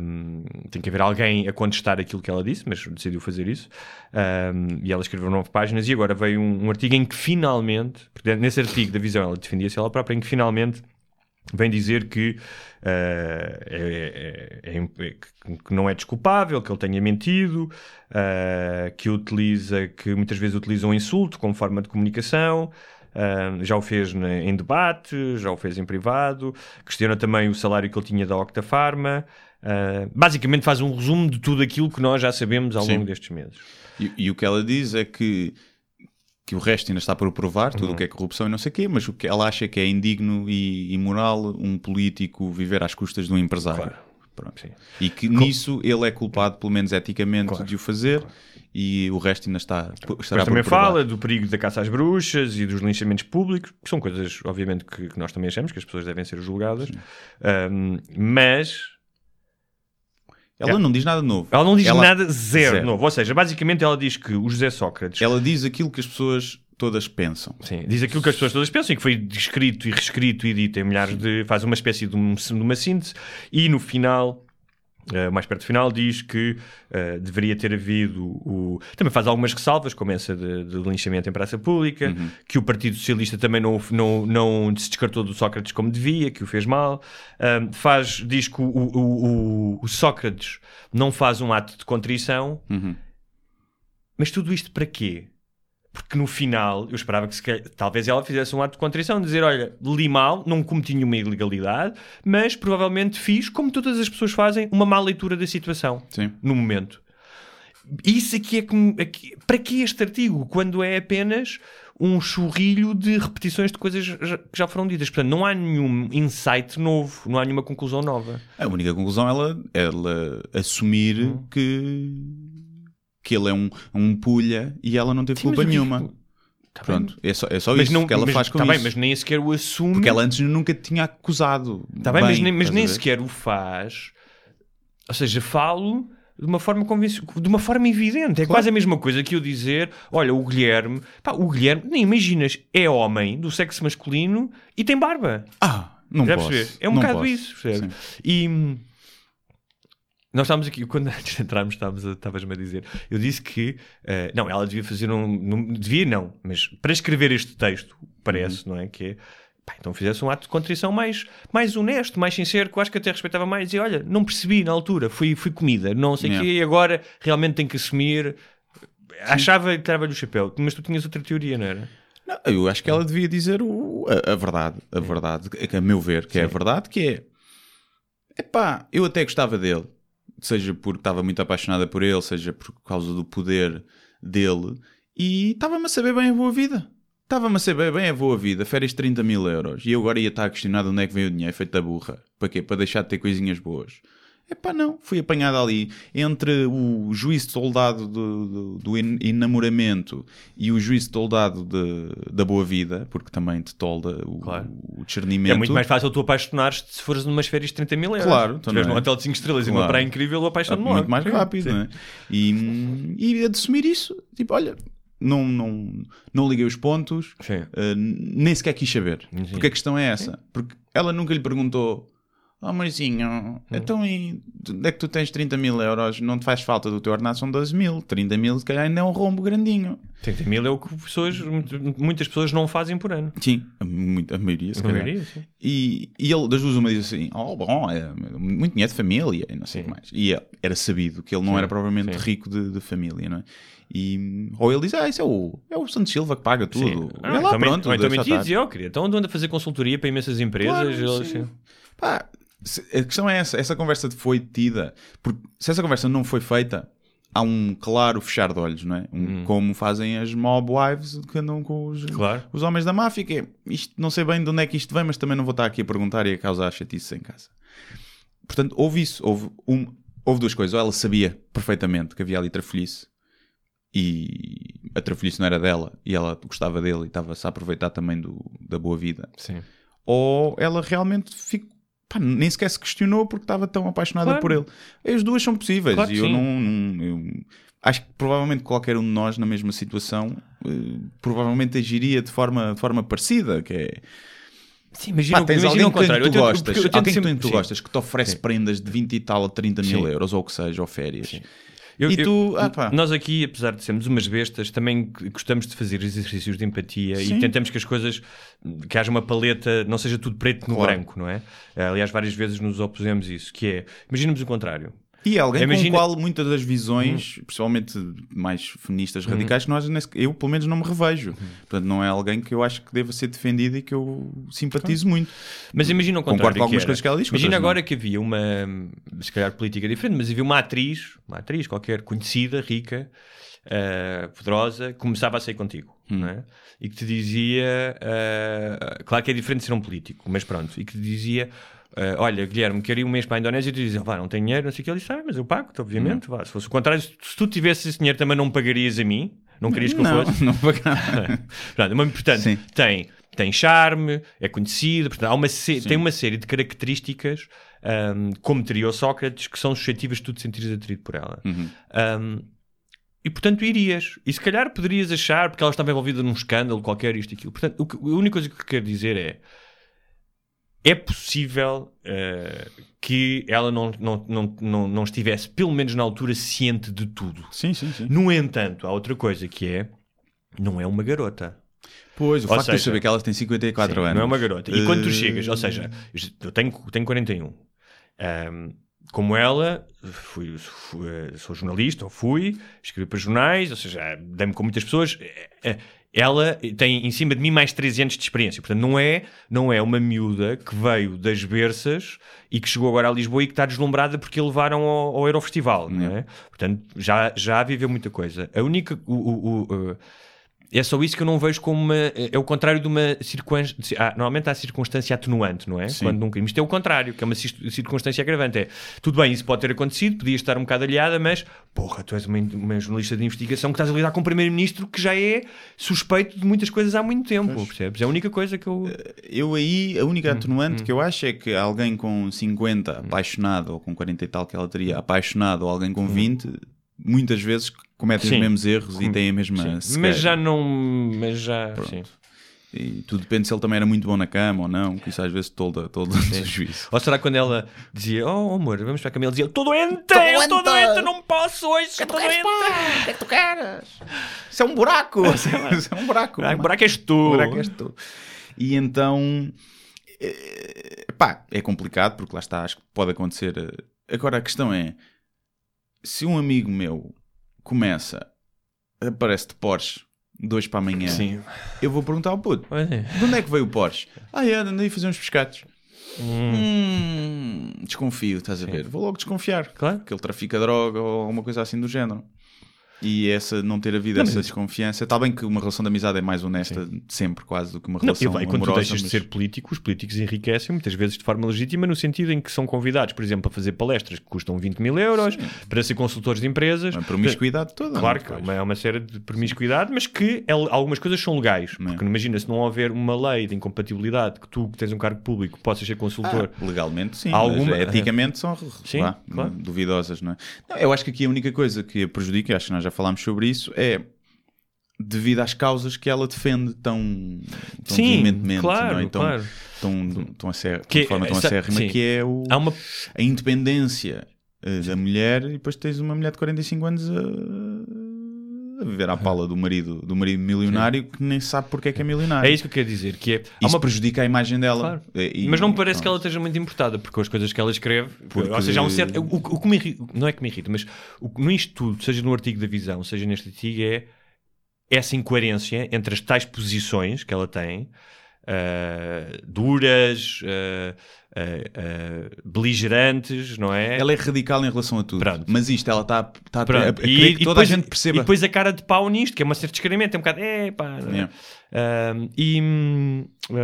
um, tem que haver alguém a contestar aquilo que ela disse, mas decidiu fazer isso. Um, e ela escreveu nove páginas. E agora veio um, um artigo em que finalmente, nesse artigo da visão ela defendia-se ela própria, em que finalmente vem dizer que, uh, é, é- é- que não é desculpável, que ele tenha mentido, uh, que utiliza, que muitas vezes utiliza um insulto como forma de comunicação. Uh, já o fez em debate, já o fez em privado, questiona também o salário que ele tinha da Octafarma. Basicamente faz um resumo de tudo aquilo que nós já sabemos ao Sim. longo destes meses. E, e o que ela diz é que, que o resto ainda está por provar, tudo Uhum. o que é corrupção e não sei o quê, mas o que ela acha que é indigno e imoral um político viver às custas de um empresário. Claro. E que nisso ele é culpado, pelo menos eticamente, Claro, de o fazer e o resto ainda está, estará Mas também fala do perigo da caça às bruxas e dos linchamentos públicos, que são coisas, obviamente, que, que nós também achamos que as pessoas devem ser julgadas. Um, mas Ela não diz nada novo. ela não diz Ela- nada zero, zero. novo. Ou seja, basicamente ela diz que o José Sócrates Ela diz aquilo que as pessoas todas pensam. Sim, diz aquilo que as pessoas todas pensam e que foi descrito e reescrito e dito em milhares de. faz uma espécie de, um- de uma síntese e no final. Eh, mais perto do final, diz que eh, deveria ter havido o. Também faz algumas ressalvas, como essa de, de linchamento em praça pública, que o Partido Socialista também não, não, não se descartou do Sócrates como devia, que o fez mal. Ahm, faz, diz que o, o, o- o Sócrates não faz um ato de contrição, mas tudo isto para quê? Porque no final eu esperava que se calhar- talvez ela fizesse um ato de contrição, dizer: Olha, li mal, não cometi nenhuma ilegalidade, mas provavelmente fiz, como todas as pessoas fazem, uma má leitura da situação Sim. no momento. Isso aqui é me- aqui- para que este artigo? Quando é apenas um churrilho de repetições de coisas que já foram ditas. Portanto, não há nenhum insight novo, não há nenhuma conclusão nova. A única conclusão é ela, ela assumir Hum. que, que ele é um, um pulha e ela não teve Sim, culpa nenhuma. Tá bem, Pronto, é só, é só mas isso não, que ela mas, faz com tá isso. bem, mas nem sequer o assume. Porque ela antes nunca tinha acusado. Está bem, mas nem, mas nem sequer o faz. Ou seja, falo de uma forma convenci- de uma forma evidente. É quase a mesma coisa que eu dizer: olha, o Guilherme, pá, o Guilherme, nem imaginas, é homem do sexo masculino e tem barba. Ah, não Já posso. percebes? É um não bocado posso. isso, percebe? Sim. E hum, nós estávamos aqui, quando antes de entrarmos, a- estavas-me a dizer, eu disse que, eh, não, ela devia fazer um, não, devia não, mas para escrever este texto, parece, Uhum. não é? Que é, pá, então fizesse um ato de contrição mais, mais honesto, mais sincero, que eu acho que até respeitava mais, e olha, não percebi na altura, fui, fui comida, não sei o Yeah. quê, e agora realmente tenho que assumir. Achava que estava-lhe o chapéu, mas tu tinhas outra teoria, não era? Não, eu acho que ela devia dizer o- a, a verdade. A verdade, que, a meu ver, que é a verdade, que é Epá, eu até gostava dele, seja porque estava muito apaixonada por ele, seja por causa do poder dele, e estava-me a saber bem a boa vida. Estava-me a saber bem a boa vida, férias de 30 mil euros, e eu agora ia estar a questionar de onde é que veio o dinheiro feito da burra. Para quê? Para deixar de ter coisinhas boas. Epá, não, fui apanhado ali entre o juízo de soldado do, do, do en- enamoramento e o juízo de soldado de- da boa vida, porque também te tolda o, Claro. o discernimento. É muito mais fácil tu apaixonares-te se fores numas férias de 30 mil euros. Claro, Se estiveres num hotel de 5 estrelas e numa Claro. praia incrível, eu apaixono-me muito logo. mais Sim, rápido, sim. não é? E, e de assumir isso, tipo, olha, não, não, não liguei os pontos, eh, nem sequer quis saber. Sim. Porque a questão é essa. Porque ela nunca lhe perguntou. Oh, Marzinho, Hum. então e onde é que tu tens 30 mil euros? Não te faz falta do teu ordenado, são 12 mil. 30 mil, se calhar, ainda é um rombo grandinho. 30 mil é o que pessoas, muitas pessoas não fazem por ano. Sim, a, a maioria, se A calhar. maioria. E, e ele, das duas, uma diz assim: Oh, bom, é muito dinheiro de família e não sei o que mais. E é- era sabido que ele não Sim, era propriamente sim. rico de, de família, não é? E, ou ele diz: Ah, isso é o, é o Santos Silva que paga tudo. Sim. Ah, lá, também, pronto, ou então e dizia, oh, queria, então ando a fazer consultoria para imensas empresas. Claro, Ele, assim, Pá, a questão é essa: essa conversa foi tida. Porque se essa conversa não foi feita, há um claro fechar de olhos, não é? Um- Como fazem as mob wives que andam com os, Hum. Claro. os homens da máfia. Que é, isto, não sei bem de onde é que isto vem, mas também não vou estar aqui a perguntar e a causar chatice em casa. Portanto, houve isso. Houve, um, houve duas coisas. Ou ela sabia perfeitamente que havia ali trafolhice e a trafolhice não era dela e ela gostava dele e estava-se a aproveitar também do, da boa vida sim. ou ela realmente ficou, pá, nem sequer se questionou porque estava tão apaixonada Claro. por ele. As duas são possíveis Claro que e eu sim. não, não- eu acho que provavelmente qualquer um de nós na mesma situação eh, provavelmente agiria de forma, de forma parecida, que é Sim, imagina, pá, tens imagina alguém que tu. Eu gostas, eu alguém que sempre- tu sim. gostas que te oferece prendas de 20 e tal a 30 mil Sim. euros ou o que seja, ou férias. Eu- e eu- tu, ah, pá. nós aqui, apesar de sermos umas bestas, também gostamos de fazer exercícios de empatia Sim. e tentamos que as coisas, que haja uma paleta, não seja tudo preto no Claro. branco, não é? Aliás, várias vezes nos opusemos isso, que é, imaginamos o contrário. E é alguém Imagina- com o qual muitas das visões, principalmente mais feministas radicais, que nós, eu pelo menos não me revejo. Portanto, não é alguém que eu acho que deva ser defendido e que eu simpatizo muito. Mas imagina o Concordo contrário. com algumas coisas que ela diz, Imagina outras não. agora que havia uma, se calhar política diferente, mas havia uma atriz, uma atriz qualquer, conhecida, rica, eh, poderosa, que começava a sair contigo. Hum. Não é? E que te dizia, eh, claro que é diferente de ser um político, mas pronto, e que te dizia. Eh, olha, Guilherme, quero ir um mês para a Indonésia e tu dizes, vá, não tenho dinheiro, não sei o que. Ele disse, ah, mas eu pago-te, obviamente. Hum. Vá. Se fosse o contrário, se, tu tivesse esse dinheiro também não me pagarias a mim, não querias que eu não, fosse. não. Pronto, mas, portanto, Sim. tem, tem charme, é conhecido, portanto, há uma se- tem uma série de características, ahm, como teria o Sócrates, que são suscetíveis de tu te sentires atraído por ela. Uhum. Ahm, e portanto irias. E se calhar poderias achar, porque ela estava envolvida num escândalo qualquer, isto e aquilo. Portanto, o que- a única coisa que eu quero dizer é. É possível eh, que ela não, não, não, não, não estivesse, pelo menos na altura, ciente de tudo. Sim, sim, sim. No entanto, há outra coisa que é. Não é uma garota. Pois, o Ou facto de eu seja, saber que ela tem 54 Sim, anos. Não é uma garota. E quando tu Eh, chegas, ou seja, eu tenho, tenho 41. Ahm, como ela, fui, fui, sou jornalista, ou fui, escrevi para jornais, ou seja, dei-me com muitas pessoas. eh, eh, Ela tem em cima de mim mais 13 anos de experiência. Portanto, não é, não é uma miúda que veio das berças e que chegou agora a Lisboa e que está deslumbrada porque a levaram ao, ao Eurofestival. Não é? Portanto, já, já viveu muita coisa. A única. o- o- o, eh, é só isso que eu não vejo como uma. É o contrário de uma circunstância. Ah, normalmente há circunstância atenuante, não é? Sim. Quando num crime. Isto é o contrário, que é uma circunstância agravante. É tudo bem, isso pode ter acontecido, podia estar um bocado aliada, mas porra, tu és uma, uma jornalista de investigação que estás a lidar com um primeiro-ministro que já é suspeito de muitas coisas há muito tempo, percebes? É a única coisa que eu. Eu aí, a única Hum, atenuante que eu acho é que alguém com 50 apaixonado, ou com 40 e tal que ela teria apaixonado, ou alguém com 20, muitas vezes cometem. Sim. os mesmos erros e têm a mesma Sim. Mas já não. Mas já. Sim. E tudo depende se ele também era muito bom na cama ou não, que isso às vezes tolda, tolda o juízo. Ou será quando ela dizia, oh amor, vamos para a cama? Ele dizia, estou doente, eu estou doente, não posso hoje, estou doente. O que é que tu queres? Isso é um buraco! Isso é um buraco! Ah, o buraco és tu. O buraco és tu. E então, eh, pá, é complicado porque lá está, acho que pode acontecer. eh, Agora a questão é: se um amigo meu começa, aparece de Porsche, dois para amanhã, Sim. eu vou perguntar ao puto: é. de onde é que veio o Porsche? Ah, é, andei a fazer uns pescados. Hum, desconfio, estás a ver? Vou logo desconfiar. Claro. Que ele trafica droga ou alguma coisa assim do género. E essa, não ter havido essa desconfiança. Está bem que uma relação de amizade é mais honesta sempre, quase, do que uma Não, relação e vai, quando tu amorosa. deixas de mas- ser político, os políticos enriquecem muitas vezes de forma legítima, no sentido em que são convidados, por exemplo, a fazer palestras que custam 20 mil euros, para ser consultores de empresas. Uma promiscuidade toda. Claro não que é? é uma, série de promiscuidade, mas que é- algumas coisas são legais. Não é? Porque imagina, se não houver uma lei de incompatibilidade que tu, que tens um cargo público, possas ser consultor. Ah, legalmente, sim. Alguma- mas eticamente são Sim, claro. duvidosas, não é? Não, eu acho que aqui a única coisa que a prejudica, e acho que nós já falámos sobre isso, é devido às causas que ela defende tão, tão Sim, veementemente, claro, não é? tão, claro. tão, tão, acé- Que- de forma tão essa- acérrima, sim. que é o, uma. a independência eh, da mulher e depois tens uma mulher de 45 anos a, a viver à pala do marido, do marido milionário que nem sabe porque é que é milionário. É isso que eu quero dizer, que é. Isso uma prejudica a imagem dela. Claro. E- Mas não me parece pronto. que ela esteja muito importada, porque as coisas que ela escreve, Porque- ou seja, há um certo. O, o que me irrita, não é que me irrita, mas o, no isto tudo, seja no artigo da visão, seja neste artigo, é essa incoerência entre as tais posições que ela tem, ah, duras, ah, ah, beligerantes, não é? Ela é radical em relação a tudo. Pronto. Mas isto, ela está tá a, Pronto. a querer que toda depois, a gente perceba. E depois a cara de pau nisto, que é uma certa descaramento, é um bocado, é pá. é? Yeah. Ah, e ah,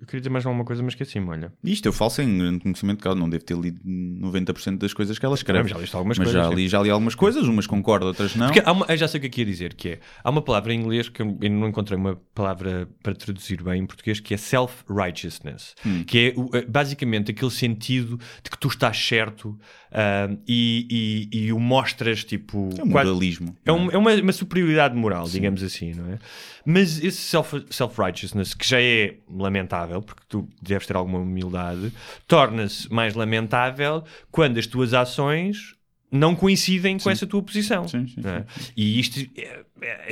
eu queria dizer mais alguma coisa, mas esqueci-me, olha. Isto eu falo sem grande conhecimento, que ela não deve ter lido 90% das coisas que ela escreve. Não, já liste algumas mas coisas, já li, já li algumas coisas, umas concordo, outras não. Porque uma, eu já sei o que é que ia dizer, que é, há uma palavra em inglês que eu, não encontrei uma palavra para traduzir bem em português, que é self-righteousness, Hum. que é o- basicamente aquele sentido de que tu estás certo ah, e, e, e o mostras, tipo... É um moralismo. É, um- é uma, uma superioridade moral, digamos assim, não é? Mas esse self- self-righteousness, que já é lamentável, porque tu deves ter alguma humildade, torna-se mais lamentável quando as tuas ações não coincidem com essa tua posição. Sim, sim, é? E isto, é-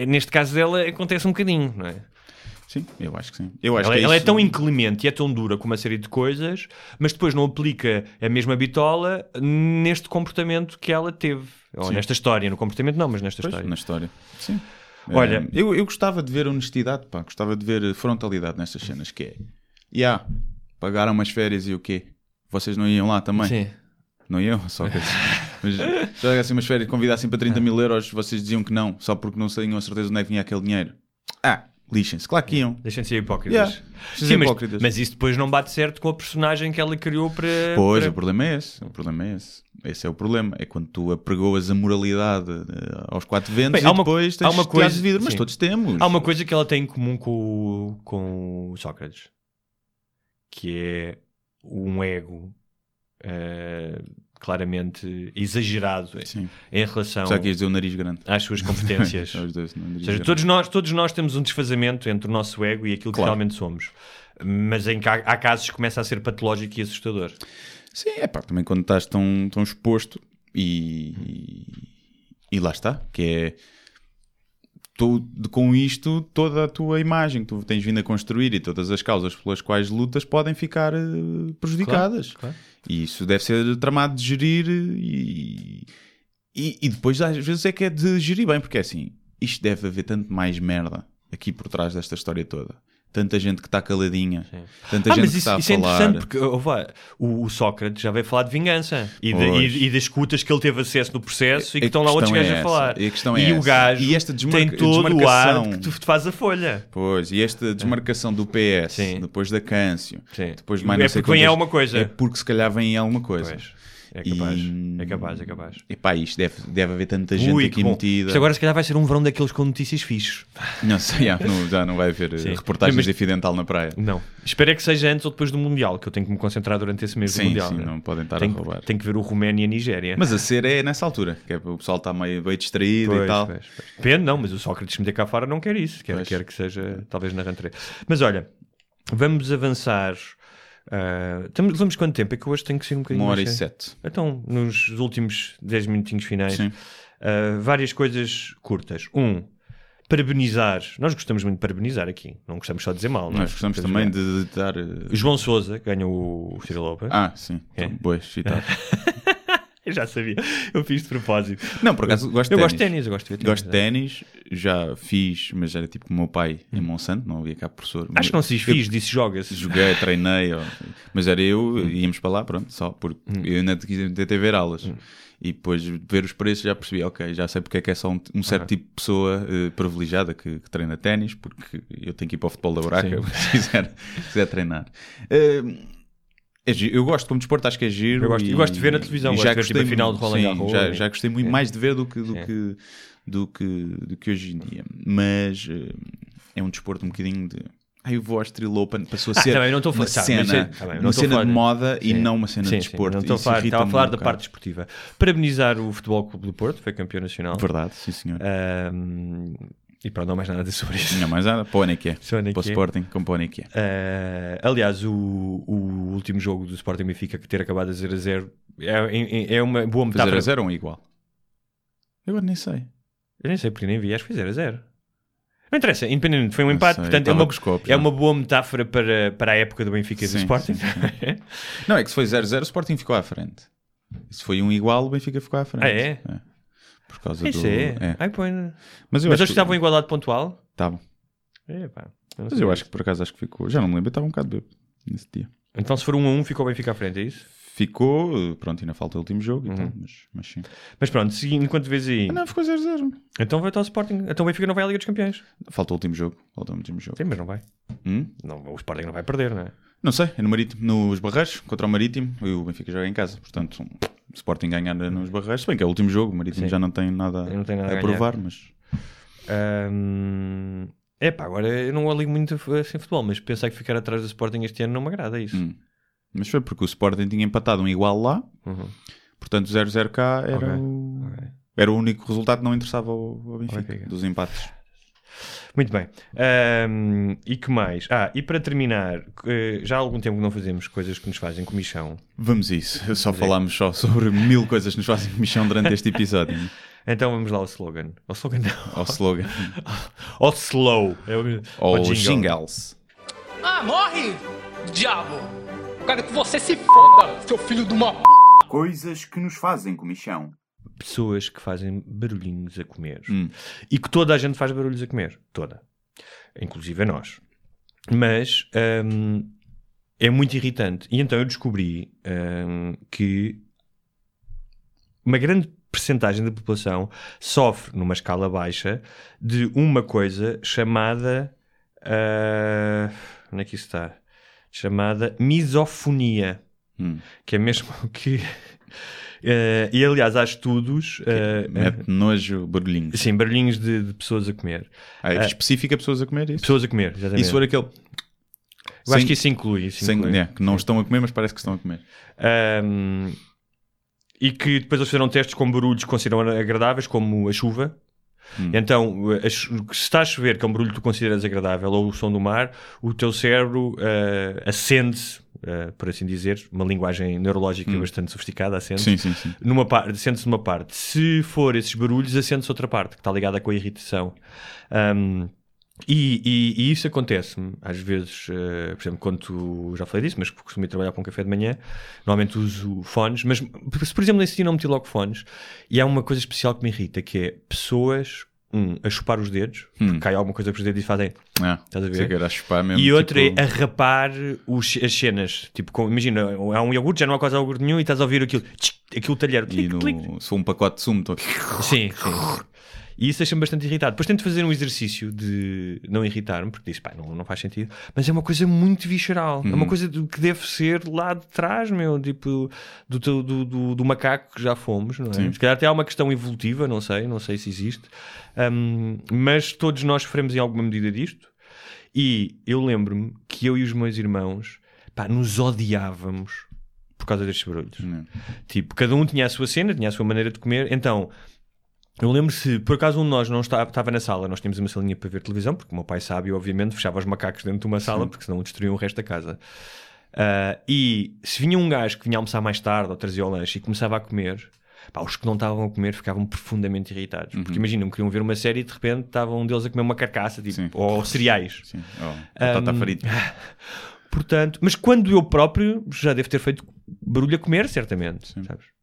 é- neste caso dela, acontece um bocadinho, não é? Sim, eu acho que sim. Eu acho Ela, que é ela é tão inclemente e é tão dura com uma série de coisas, mas depois não aplica a mesma bitola neste comportamento que ela teve. Ou Sim. nesta história. No comportamento não, mas nesta Pois, história. na história. Sim. Olha- Eh, eu, eu gostava de ver honestidade, pá, gostava de ver frontalidade nestas cenas, que é, yeah, pagaram umas férias e o quê? Vocês não iam lá também? Sim. Não iam? Só que mas se pagassem umas férias e convidassem para 30 mil euros, vocês diziam que não, só porque não tinham a certeza de onde é que vinha aquele dinheiro. Ah, lixem-se, claro que iam. Deixem de ser hipócritas. Yeah. Deixem Sim, mas, hipócritas. mas isso depois não bate certo com a personagem que ela criou para. Pois, para- o problema é esse. O problema é esse. Esse é o problema. É quando tu apregoas a moralidade eh, aos quatro ventos Bem, e uma- depois tens há uma coisa de vidro. Mas sim. todos temos. Há uma coisa que ela tem em comum com, o- com o Sócrates, que é um ego eh, claramente exagerado Sim. em relação Só que dizer o nariz grande. às suas competências. Dois, Ou seja, grande. todos nós, todos nós temos um desfazamento entre o nosso ego e aquilo que Claro. realmente somos. Mas em que há, há casos que começa a ser patológico e assustador. Sim, é pá, também quando estás tão, tão exposto e, e lá está, que é tu, com isto toda a tua imagem que tu tens vindo a construir e todas as causas pelas quais lutas podem ficar eh, prejudicadas. claro. E isso deve ser tramado de gerir e, e, e depois às vezes é que é de gerir bem, porque é assim, isto deve haver tanto mais merda aqui por trás desta história toda. Tanta gente que está caladinha, tanta Ah, gente mas que isso, está a isso é falar. interessante porque vá, o, o Sócrates já veio falar de vingança e, de- e- e das escutas que ele teve acesso no processo e que A estão lá outros é gajos a falar. E a questão é e o gajo E esta tem todo o ar desmarcação- que tu te faz a folha. Pois, e esta desmarcação do PS, Sim. depois da Câncio, Sim. depois mais É porque vem alguma coisa. É porque se calhar vem alguma coisa. Pois, é capaz, E- é capaz, é capaz. Epá, isto deve, deve haver tanta gente Ui, aqui bom. metida. Isto agora se calhar vai ser um verão daqueles com notícias fixes. Não sei, já não, já não vai haver eh, Sim. reportagens Mas- de acidental na praia. Não. Espero é que seja antes ou depois do Mundial, que eu tenho que me concentrar durante esse mês do Sim, Mundial. sim, né? não podem estar tenho, a roubar. Tenho que ver o Roménia e a Nigéria. Mas a ser é nessa altura, que é, o pessoal está meio, meio distraído e Pois, tal. pois, pois. Depende, não, mas o Sócrates me cá fora não quer isso. Quer, quer que seja, talvez, na rentrée. Mas olha, vamos avançar. Ah, estamos- levamos quanto tempo? É que hoje tenho que ser um bocadinho Uma hora mais e sete. Então, nos últimos 10 minutinhos finais, ah, várias coisas curtas. Um, parabenizar. Nós gostamos muito de parabenizar aqui. Não gostamos só de dizer mal. não é? Nós gostamos também de, de dar. João Souza ganhou o Cyril Open. Ah, sim. É. Então, Boa, excitado. Eu já sabia. Eu fiz de propósito. Não, por acaso gosto de Eu ténis. gosto de ténis, eu gosto de ver ténis. Gosto de ténis, já fiz, mas era tipo com o meu pai em Monsanto, não havia cá professor. Hum. Acho que não se diz fiz, disse joga-se. Joguei, treinei, ó. Mas era eu, íamos para lá, pronto, só porque Hum. eu ainda tentei ver aulas. E depois ver os preços já percebi, ok, já sei porque é que é só um, um certo tipo de pessoa eh, privilegiada que, que treina ténis, porque eu tenho que ir para o futebol da buraca se quiser, se quiser treinar. Eh, é giro. eu gosto como desporto, acho que é giro. Eu gosto- e- e gosto de ver na televisão, e gosto de ver, tipo, final de Roland sim, Garros já, e- já gostei muito Sim. mais de ver do que, do Sim. que, do que, do que hoje em dia. Mas eh, é um desporto um bocadinho de. Ah, eu vou ao Street Open, passou a Ah, ser também não estou uma falar- mas cena, é- tá uma cena falar- de moda e Sim. não uma cena Sim, de sim, desporto. Não estou a falar, estava a falar um da parte desportiva. Parabenizar o Futebol Clube do Porto, foi campeão nacional. Verdade, sim senhor. Ahm, e pronto, não há mais nada a dizer sobre isso. Não mais nada, para o ano é que é. Só ano é Para o é. Sporting, como para o ano é que é. Ah, aliás, o, o último jogo do Sporting Benfica que ter acabado a 0 a 0 é, é- é uma boa metáfora. a zero ou um igual? Eu agora nem sei. Eu nem sei porque nem vi, acho que foi 0 a 0. Não interessa, independente, foi um empate, sei, portanto é uma, com os copos, é uma boa metáfora para, para a época do Benfica e do Sim, Sporting. sim, Não, é que se foi 0-0, o Sporting ficou à frente. Se foi um igual, o Benfica ficou à frente. Ah, é? Por causa Isso do. é. Ai, põe... Mas eu Mas acho que estavam igualado pontual? Estavam. É, pá, eu Mas eu acho que por acaso acho que ficou. Já não me lembro, estava um bocado bêbado nesse dia. Então se for 1 a 1 ficou o Benfica à frente, é isso? Ficou, pronto, ainda falta o último jogo e tal, mas, mas sim. Mas pronto, seguindo enquanto vês aí, Ah, não, ficou 0-0. então vai estar o Sporting. Então o Benfica não vai à Liga dos Campeões. Falta o último jogo. Falta o último jogo. Sim, mas não vai. Hum? Não, o Sporting não vai perder, não é? Não sei, é no Marítimo, nos Barreiros, contra o Marítimo, e o Benfica joga em casa. Portanto, um, Sporting ganhar nos Barreiros, se bem que é o último jogo, o Marítimo Sim. já não tem nada, Não tem nada a a provar, mas Ahm, É pá, agora eu não ligo muito assim futebol, mas pensar que ficar atrás do Sporting este ano não me agrada isso. Hum. Mas foi porque o Sporting tinha empatado um igual lá, Uhum. portanto 0-0 cá era, Ok, o... ok. era o único resultado que não interessava ao, ao Benfica, Benfica. dos empates. Muito bem. Ahm, e que mais? Ah, e para terminar, eh, já há algum tempo que não fazemos coisas que nos fazem comichão. Vamos isso, só falámos só sobre mil coisas que nos fazem comissão durante este episódio. Então vamos lá ao slogan. Ao slogan não. Ao slogan. Ao slow. É o- Ao ao jingle. jingles. Ah, morre, diabo! Eu quero que você se foda, seu filho de uma p. Coisas que nos fazem comissão. Pessoas que fazem barulhinhos a comer. Hum. E que toda a gente faz barulhos a comer. Toda. Inclusive a nós. Mas hum, é muito irritante. E então eu descobri hum, que uma grande percentagem da população sofre numa escala baixa de uma coisa chamada ah, onde é que isso está? Chamada misofonia Hum. que é mesmo que eh, e aliás há estudos eh, Mete nojo, barulhinhos. sim, barulhinhos de, de pessoas a comer Ah, é específica pessoas a comer isso? pessoas a comer, exatamente E se for aquele. eu acho sem- que isso inclui, isso sem- inclui. é, que não estão a comer, mas parece que estão a comer. Ahm, e que depois eles fizeram testes com barulhos que consideram agradáveis, como a chuva. Hum. Então, a se está a chover, que é um barulho que tu consideras agradável, ou o som do mar, o teu cérebro ah, acende-se, ah, por assim dizer, uma linguagem neurológica bastante sofisticada, acende Sim, sim, sim. numa parte, sente-se numa parte. Se for esses barulhos, acende-se outra parte, que está ligada com a irritação. Ahm, e, e- e isso acontece-me, às vezes, eh, por exemplo, quando tu, já falei disso, mas costumo ir trabalhar com um café de manhã, normalmente uso fones, mas se por exemplo nesse dia não meti logo fones, e há uma coisa especial que me irrita, que é pessoas, um, a chupar os dedos, porque cai alguma coisa para os dedos e fazem Ah, Estás a ver? era a chupar mesmo. e outra tipo, é a rapar os, as cenas. Tipo, com- imagina, há um iogurte, já não há quase iogurte nenhum e estás a ouvir aquilo, tchic, aquilo talher. E clic, no, clic. se for um pacote de sumo, estou aqui. Sim, sim. E isso deixa-me bastante irritado. Depois tento fazer um exercício de não irritar-me, porque disse, pá, não, não faz sentido. Mas é uma coisa muito visceral. É Uhum. uma coisa do- que deve ser lá de trás, meu, tipo, do, do, do, do macaco que já fomos, não é? Sim. Se calhar até há uma questão evolutiva, não sei, não sei se existe. Um, mas todos nós sofremos em alguma medida disto. E eu lembro-me que eu e os meus irmãos, pá, nos odiávamos por causa destes barulhos. Não. Tipo, cada um tinha a sua cena, tinha a sua maneira de comer. Então, eu lembro se por acaso um de nós não estava, estava na sala, nós tínhamos uma salinha para ver televisão, porque o meu pai sabe, obviamente, fechava os macacos dentro de uma sala, porque senão destruíam o resto da casa. Ah, e se vinha um gajo que vinha almoçar mais tarde ou trazia o lanche e começava a comer, pá, os que não estavam a comer ficavam profundamente irritados. Porque imagina, queriam ver uma série e de repente estavam um deles a comer uma carcaça, tipo, Sim. ou cereais. Sim. Oh, Um, frita. Portanto, mas quando eu próprio já devo ter feito barulho a comer, certamente. Sabes?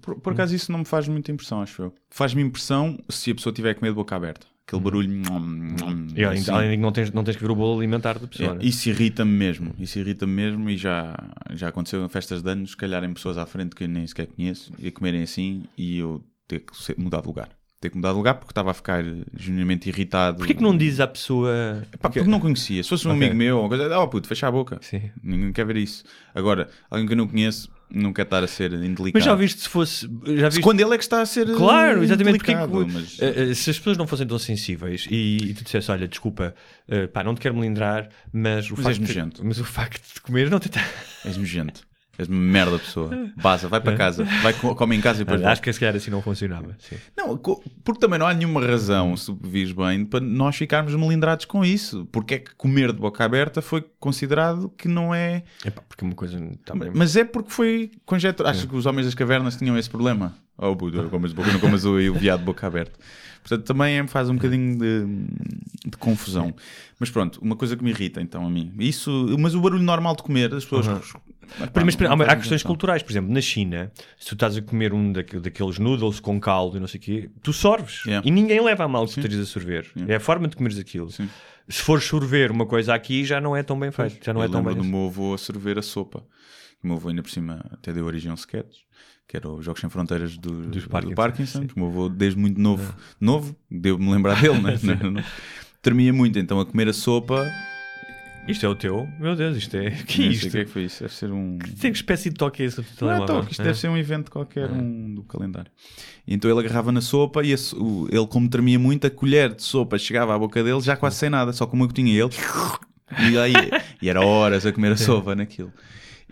Por, por acaso isso não me faz muita impressão, acho eu. Faz-me impressão se a pessoa tiver a comer de boca aberta. Aquele barulho. Uhum. E além, assim. além de que não tens, não tens que ver o bolo alimentar da pessoa. É, né? isso irrita-me mesmo. Isso irrita-me mesmo e já, já aconteceu em festas de anos, calharem pessoas à frente que eu nem sequer conheço e comerem assim e eu ter que mudar de lugar. Ter que mudar de lugar porque estava a ficar genuinamente irritado. Porquê que não dizes à pessoa. Pá, porque não conhecia. Se fosse um Ok. amigo meu, uma coisa, oh puto, fecha a boca. Sim. Ninguém quer ver isso. Agora, alguém que eu não conheço, quer estar a ser indelicado. Mas já viste se fosse. Já viste... quando ele é que está a ser. Claro, exatamente. Porque, indelicado, mas- eh, eh, se as pessoas não fossem tão sensíveis e, e tu dissesse, olha, desculpa, eh, pá, não te quero melindrar, mas o Mas facto és de- mas o facto de comer não te És nojento. És uma merda pessoa. Baza, vai para casa. Vai, co- come em casa e depois. Acho que se calhar assim não funcionava. Sim. Não, porque também não há nenhuma razão, se vires bem, para nós ficarmos melindrados com isso. Porque é que comer de boca aberta foi considerado que não é. Epá, porque uma coisa também. Mas é porque foi conjectura. Acho que os homens das cavernas tinham esse problema. Oh, puto, eu comas boca, não comas o, o viado de boca aberta. Portanto, também é- faz um bocadinho de, de confusão. Mas pronto, uma coisa que me irrita então a mim. Isso, mas o barulho normal de comer, as pessoas. Mas, Pá, mas, não- há, não há questões culturais, por exemplo, na China, se tu estás a comer um daque- daqueles noodles com caldo e não sei o quê, tu sorves Yeah. e ninguém leva a mal que tu estejas a sorver. É a forma de comeres aquilo. Sim. Se fores sorver uma coisa aqui, já não é tão bem feito. Já não é eu tão lembro bem. do meu avô a sorver a sopa. O meu avô ainda por cima até deu origem a um sketch, que era os Jogos Sem Fronteiras do, Dos do Parkinson, Parkinson. sim. o meu avô, desde muito novo, novo deu-me lembrar dele, né? Não- não- Tremia muito, então a comer a sopa. Isto é o teu? Meu Deus, isto é. Que é isto? o que é que foi isso? Deve ser um. Tem que espécie de toque é esse Não é toque, isto É. deve ser um evento qualquer um do calendário. E então ele agarrava na sopa e esse- o- ele, como tremia muito, a colher de sopa chegava à boca dele já quase sem nada, só como eu tinha ele. E, aí, e era horas a comer a sopa naquilo.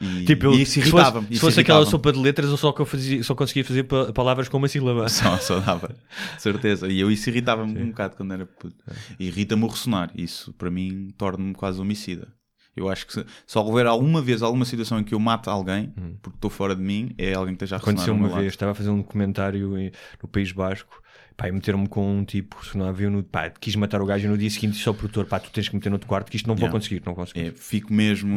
E, Tipo, eu- e isso se fosse, se fosse aquela sopa de letras, eu só, que eu fazia, só conseguia fazer pa- palavras com uma sílaba. Só, só dava, certeza. E eu isso irritava-me um bocado quando era puto. Irrita-me o ressonar. Isso para mim torna-me quase homicida. Eu acho que se, se houver alguma vez alguma situação em que eu mate alguém, porque estou fora de mim, é alguém que esteja a. Aconteceu uma lado. vez, estava a fazer um documentário em- no País Basco, pá, e meteram-me com um tipo, se não havia no, pá, quis matar o gajo e no dia seguinte disse ao produtor, pá, tu tens que meter no outro quarto que isto não vou Yeah. conseguir, não conseguir. É, fico mesmo,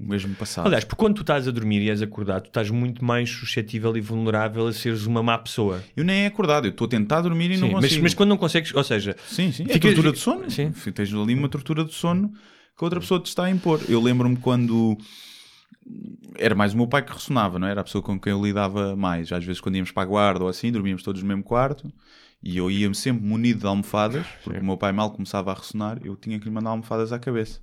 mesmo passado. Aliás, porque quando tu estás a dormir e és acordado, tu estás muito mais suscetível e vulnerável a seres uma má pessoa. eu nem é acordado, eu estou a tentar dormir e não Sim, mas, consigo. mas quando não consegues, ou seja, Sim, sim. É Ficas- tortura de sono. Sim. Tens ali uma tortura de sono que a outra pessoa te está a impor. Eu lembro-me quando era mais o meu pai que ressonava, não é? era? a pessoa com quem eu lidava mais. Às vezes, quando íamos para a guarda ou assim, dormíamos todos no mesmo quarto e eu ia sempre munido de almofadas, porque o meu pai mal começava a ressonar, eu tinha que lhe mandar almofadas à cabeça.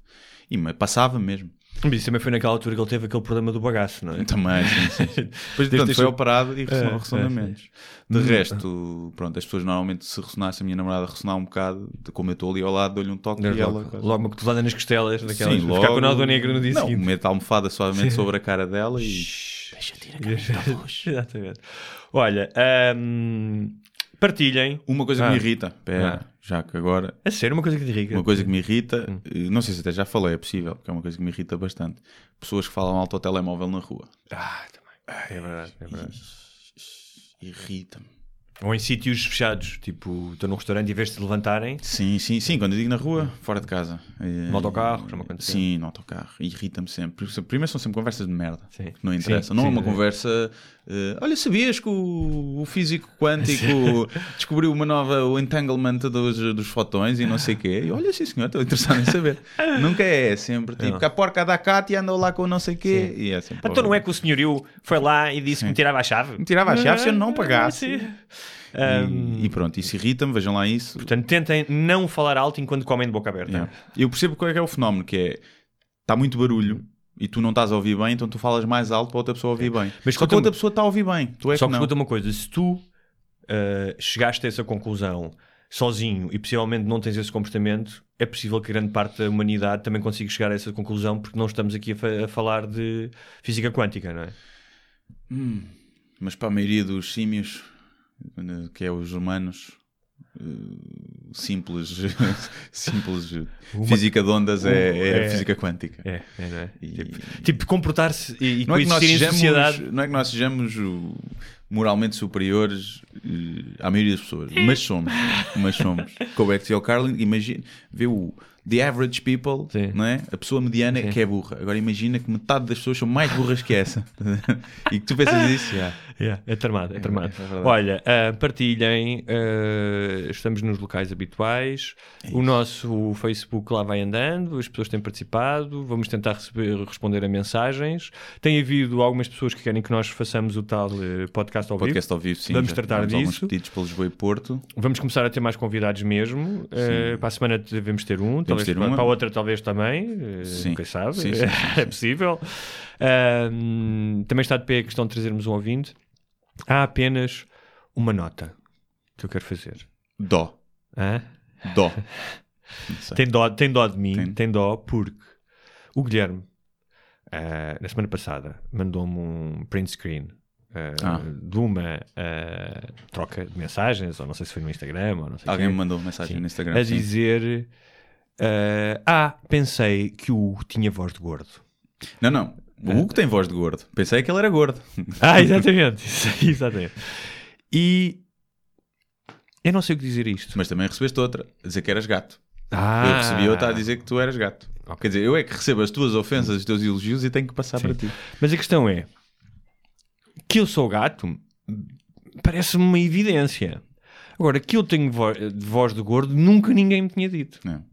E me passava mesmo. Mas isso também foi naquela altura que ele teve aquele problema do bagaço, não é? Também, sim, sim. sim. Depois, portanto, foi operado e ressonou É, ressonamentos. De resto, pronto, as pessoas normalmente se ressonasse, a minha namorada ressonar um bocado, como eu estou ali ao lado, dou-lhe um toque e ela... Logo, logo uma cotovelada nas costelas, daquelas, Sim, logo... ficar com o nó negra no dia não, seguinte. mete a almofada suavemente sobre a cara dela e... Exatamente. Olha, hum, partilhem. Uma coisa Ah. que me irrita, pera, já que agora... A sério, uma coisa que te irrita. Uma coisa que me irrita, Hum. eh, não sei se até já falei, é possível, porque é uma coisa que me irrita bastante. Pessoas que falam alto ao telemóvel na rua. Ah, também. É verdade, é verdade. Irrita-me. Ou em sítios fechados, tipo, estou num restaurante e vez de levantarem, Sim, sim, sim, quando eu digo na rua, fora de casa. Eh, No autocarro, já me aconteceu. Sim, no autocarro. Irrita-me sempre. Primeiro são sempre conversas de merda. Sim. que Não interessa. Sim, não é sim, uma é. conversa. Eh, olha, sabias que o, o físico quântico descobriu uma nova. o entanglement dos, dos fotões e não sei o quê? E olha, sim senhor, estou interessado em saber. Nunca é, é sempre tipo Não. que a porca da Cátia andou lá com não sei o quê. E é sempre. Então não é que o senhorio foi lá e disse que me tirava a chave? Me tirava a chave se eu não Ah, pagasse. sim. E, Hum, e pronto, isso irrita-me, vejam lá isso. portanto, tentem não falar alto enquanto comem de boca aberta. Yeah. Eu percebo qual é que é o fenómeno, que é está muito barulho e tu não estás a ouvir bem, então tu falas mais alto para outra pessoa ouvir bem. Mas Só que outra pessoa está a ouvir bem. Tu é Só que que escuta uma coisa, se tu ah, chegaste a essa conclusão sozinho e possivelmente não tens esse comportamento, é possível que grande parte da humanidade também consiga chegar a essa conclusão porque não estamos aqui a, fa- a falar de física quântica, não é? Hum, mas para a maioria dos símios, que é os humanos, eh, simples, simples física de ondas é, é, é- física quântica. É, é, não é? E- Tipo, tipo, comportar-se e, e Não é, que nós sejamos, sociedade. não é que nós sejamos moralmente superiores uh, à maioria das pessoas, mas somos. Mas somos. Com e o Carlin, imagina, vê o, the average people, Sim. não é? A pessoa mediana é que é burra. Agora imagina que metade das pessoas são mais burras que essa. e que tu pensas isso, já. Yeah, é tramado, é tramado. é verdade. Olha, ah, partilhem, ah, estamos nos locais habituais, É o nosso Facebook lá vai andando, as pessoas têm participado, vamos tentar receber, responder a mensagens. Tem havido algumas pessoas que querem que nós façamos o tal eh, podcast ao vivo. Podcast ao vivo, sim. Vamos tratar alguns disso. pedidos para Lisboa e Porto. Vamos começar a ter mais convidados mesmo. Eh, para a semana devemos ter um, talvez ter para, uma. para outra talvez também. eh, Sim. Quem sabe? Sim, sim, é possível. Ahm, também está de pé a questão de trazermos um ouvinte. Há apenas uma nota que eu quero fazer. Dó. Hã? Dó. Tem, dó, tem dó de mim, Tem. tem, dó porque o Guilherme, ah, na semana passada, mandou-me um print screen ah, Ah. de uma ah, troca de mensagens, ou não sei se foi no Instagram, ou não sei Alguém me mandou mensagem Sim. no Instagram. a sim. dizer ah, ah, pensei que o Hugo tinha voz de gordo. Não, não. O Hugo tem voz de gordo. Pensei que ele era gordo. Ah, exatamente, exatamente. E eu não sei o que dizer isto. Mas também recebeste outra, a dizer que eras gato. Ah, Eu recebi outra a dizer que tu eras gato. Quer dizer, eu é que recebo as tuas ofensas, os teus elogios e tenho que passar para ti. Mas a questão é que eu sou gato parece-me uma evidência. Agora, que eu tenho voz de gordo, nunca ninguém me tinha dito. Não.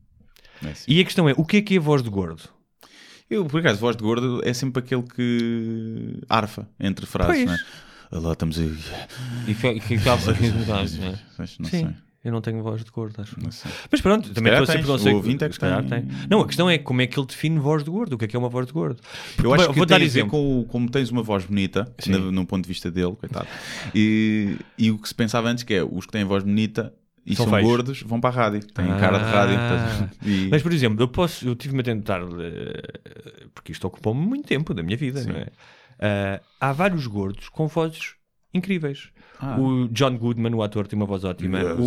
É assim. E a questão é, o que é que é voz de gordo? Eu, por acaso, voz de gordo é sempre aquele que arfa entre frases, Pois. não é? Lá estamos aí. E Mas não Sim, sei. eu não tenho voz de gordo, acho. Não sei. Mas pronto, também estou sempre sei. O ouvinte é que calhar tem. Não, a questão é como é que ele define voz de gordo. O que é que é uma voz de gordo? Eu acho que vou dar exemplo. com como tens uma voz bonita, na, num ponto de vista dele, coitado. E, e o que se pensava antes que é os que têm voz bonita e São são, gordos vão para a rádio. Têm cara de rádio. Ah. E- Mas, por exemplo, eu posso, eu tive-me a tentar, eh, porque isto ocupou-me muito tempo da minha vida, Sim. não é? Ah, há vários gordos com vozes incríveis. Ah. O John Goodman, o ator, tem uma voz ótima. Yes,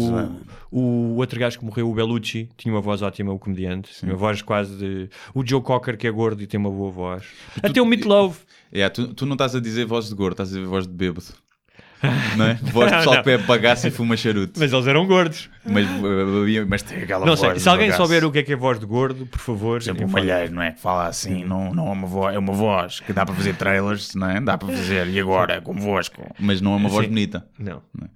O, o outro gajo que morreu, o Bellucci, tinha uma voz ótima, o comediante. Tinha uma voz quase de. O Joe Cocker, que é gordo e tem uma boa voz. Até o Meat Love. É, tu, tu não estás a dizer voz de gordo, estás a dizer voz de bêbado. Não é? Voz de pessoal que bebe bagaço e fuma charuto. Mas eles eram gordos. Mas, mas, mas tem aquela Não voz sei, se alguém bagaço. souber o que é que é voz de gordo, por favor. Sempre um informe. malheiro, não é? Que fala assim, não, não é uma voz, é uma voz que dá para fazer trailers, não é? Dá para fazer, e agora, convosco. Mas não é uma voz Sim. bonita. Não. não é?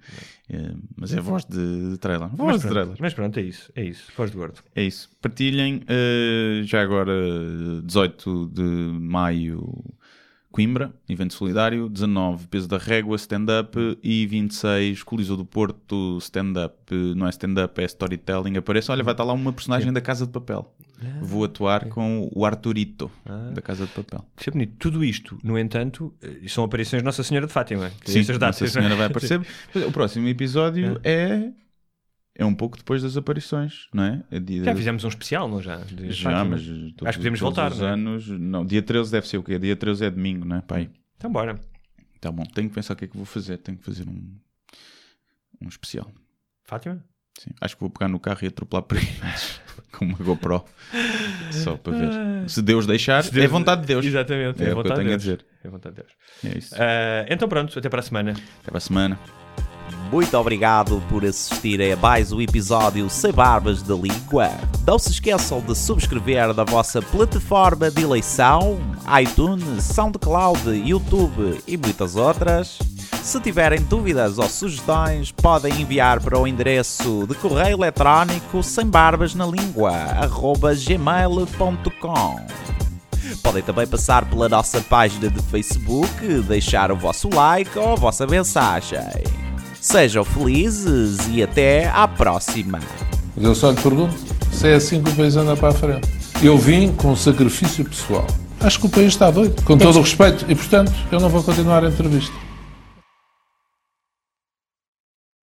É, mas é voz de, de trailer. Mas Voz de pronto, trailer. mas pronto, é isso. É isso. Voz de gordo. É isso. Partilhem. eh, já agora, 18 de maio, Coimbra, evento solidário. 19, Peso da Régua, stand-up. E 26, Coliseu do Porto, stand-up. Não é stand-up, é storytelling. Aparece, olha, vai estar lá uma personagem da Casa de Papel. Vou atuar com o Arturito, da Casa de Papel. Isso é bonito. Tudo isto, no entanto, eh, são aparições de Nossa Senhora de Fátima. Sim, datas, Nossa é? Senhora vai aparecer. O próximo episódio é... É um pouco depois das aparições, não é? É dia- Já fizemos um especial, não já? De Já, mas Acho que podemos voltar, os não é? anos. Não, dia 13 deve ser o quê? Dia 13 é domingo, não é? Pai. Então bora. Tá bom, tenho que pensar o que é que vou fazer. Tenho que fazer um, um especial. Fátima? Sim. Acho que vou pegar no carro e atropelar peritos com uma GoPro. Só para ver. Se Deus deixar, Se Deus- é vontade de Deus. Exatamente. É, É, o que eu vontade tenho a de Deus. dizer. É vontade de Deus. É isso. Ah, então pronto, até para a semana. Até para a semana. Muito obrigado por assistirem a mais um episódio Sem Barbas da Língua. Não se esqueçam de subscrever na vossa plataforma de eleição, iTunes, SoundCloud, YouTube e muitas outras. Se tiverem dúvidas ou sugestões, podem enviar para o endereço de correio eletrónico sem barbas na língua, gmail.com. Podem também passar pela nossa página de Facebook, deixar o vosso like ou a vossa mensagem. Sejam felizes e até à próxima. Mas eu só lhe pergunto se é assim que o país anda para a frente. Eu vim com sacrifício pessoal. Acho que o país está doido, com todo o respeito, e portanto eu não vou continuar a entrevista.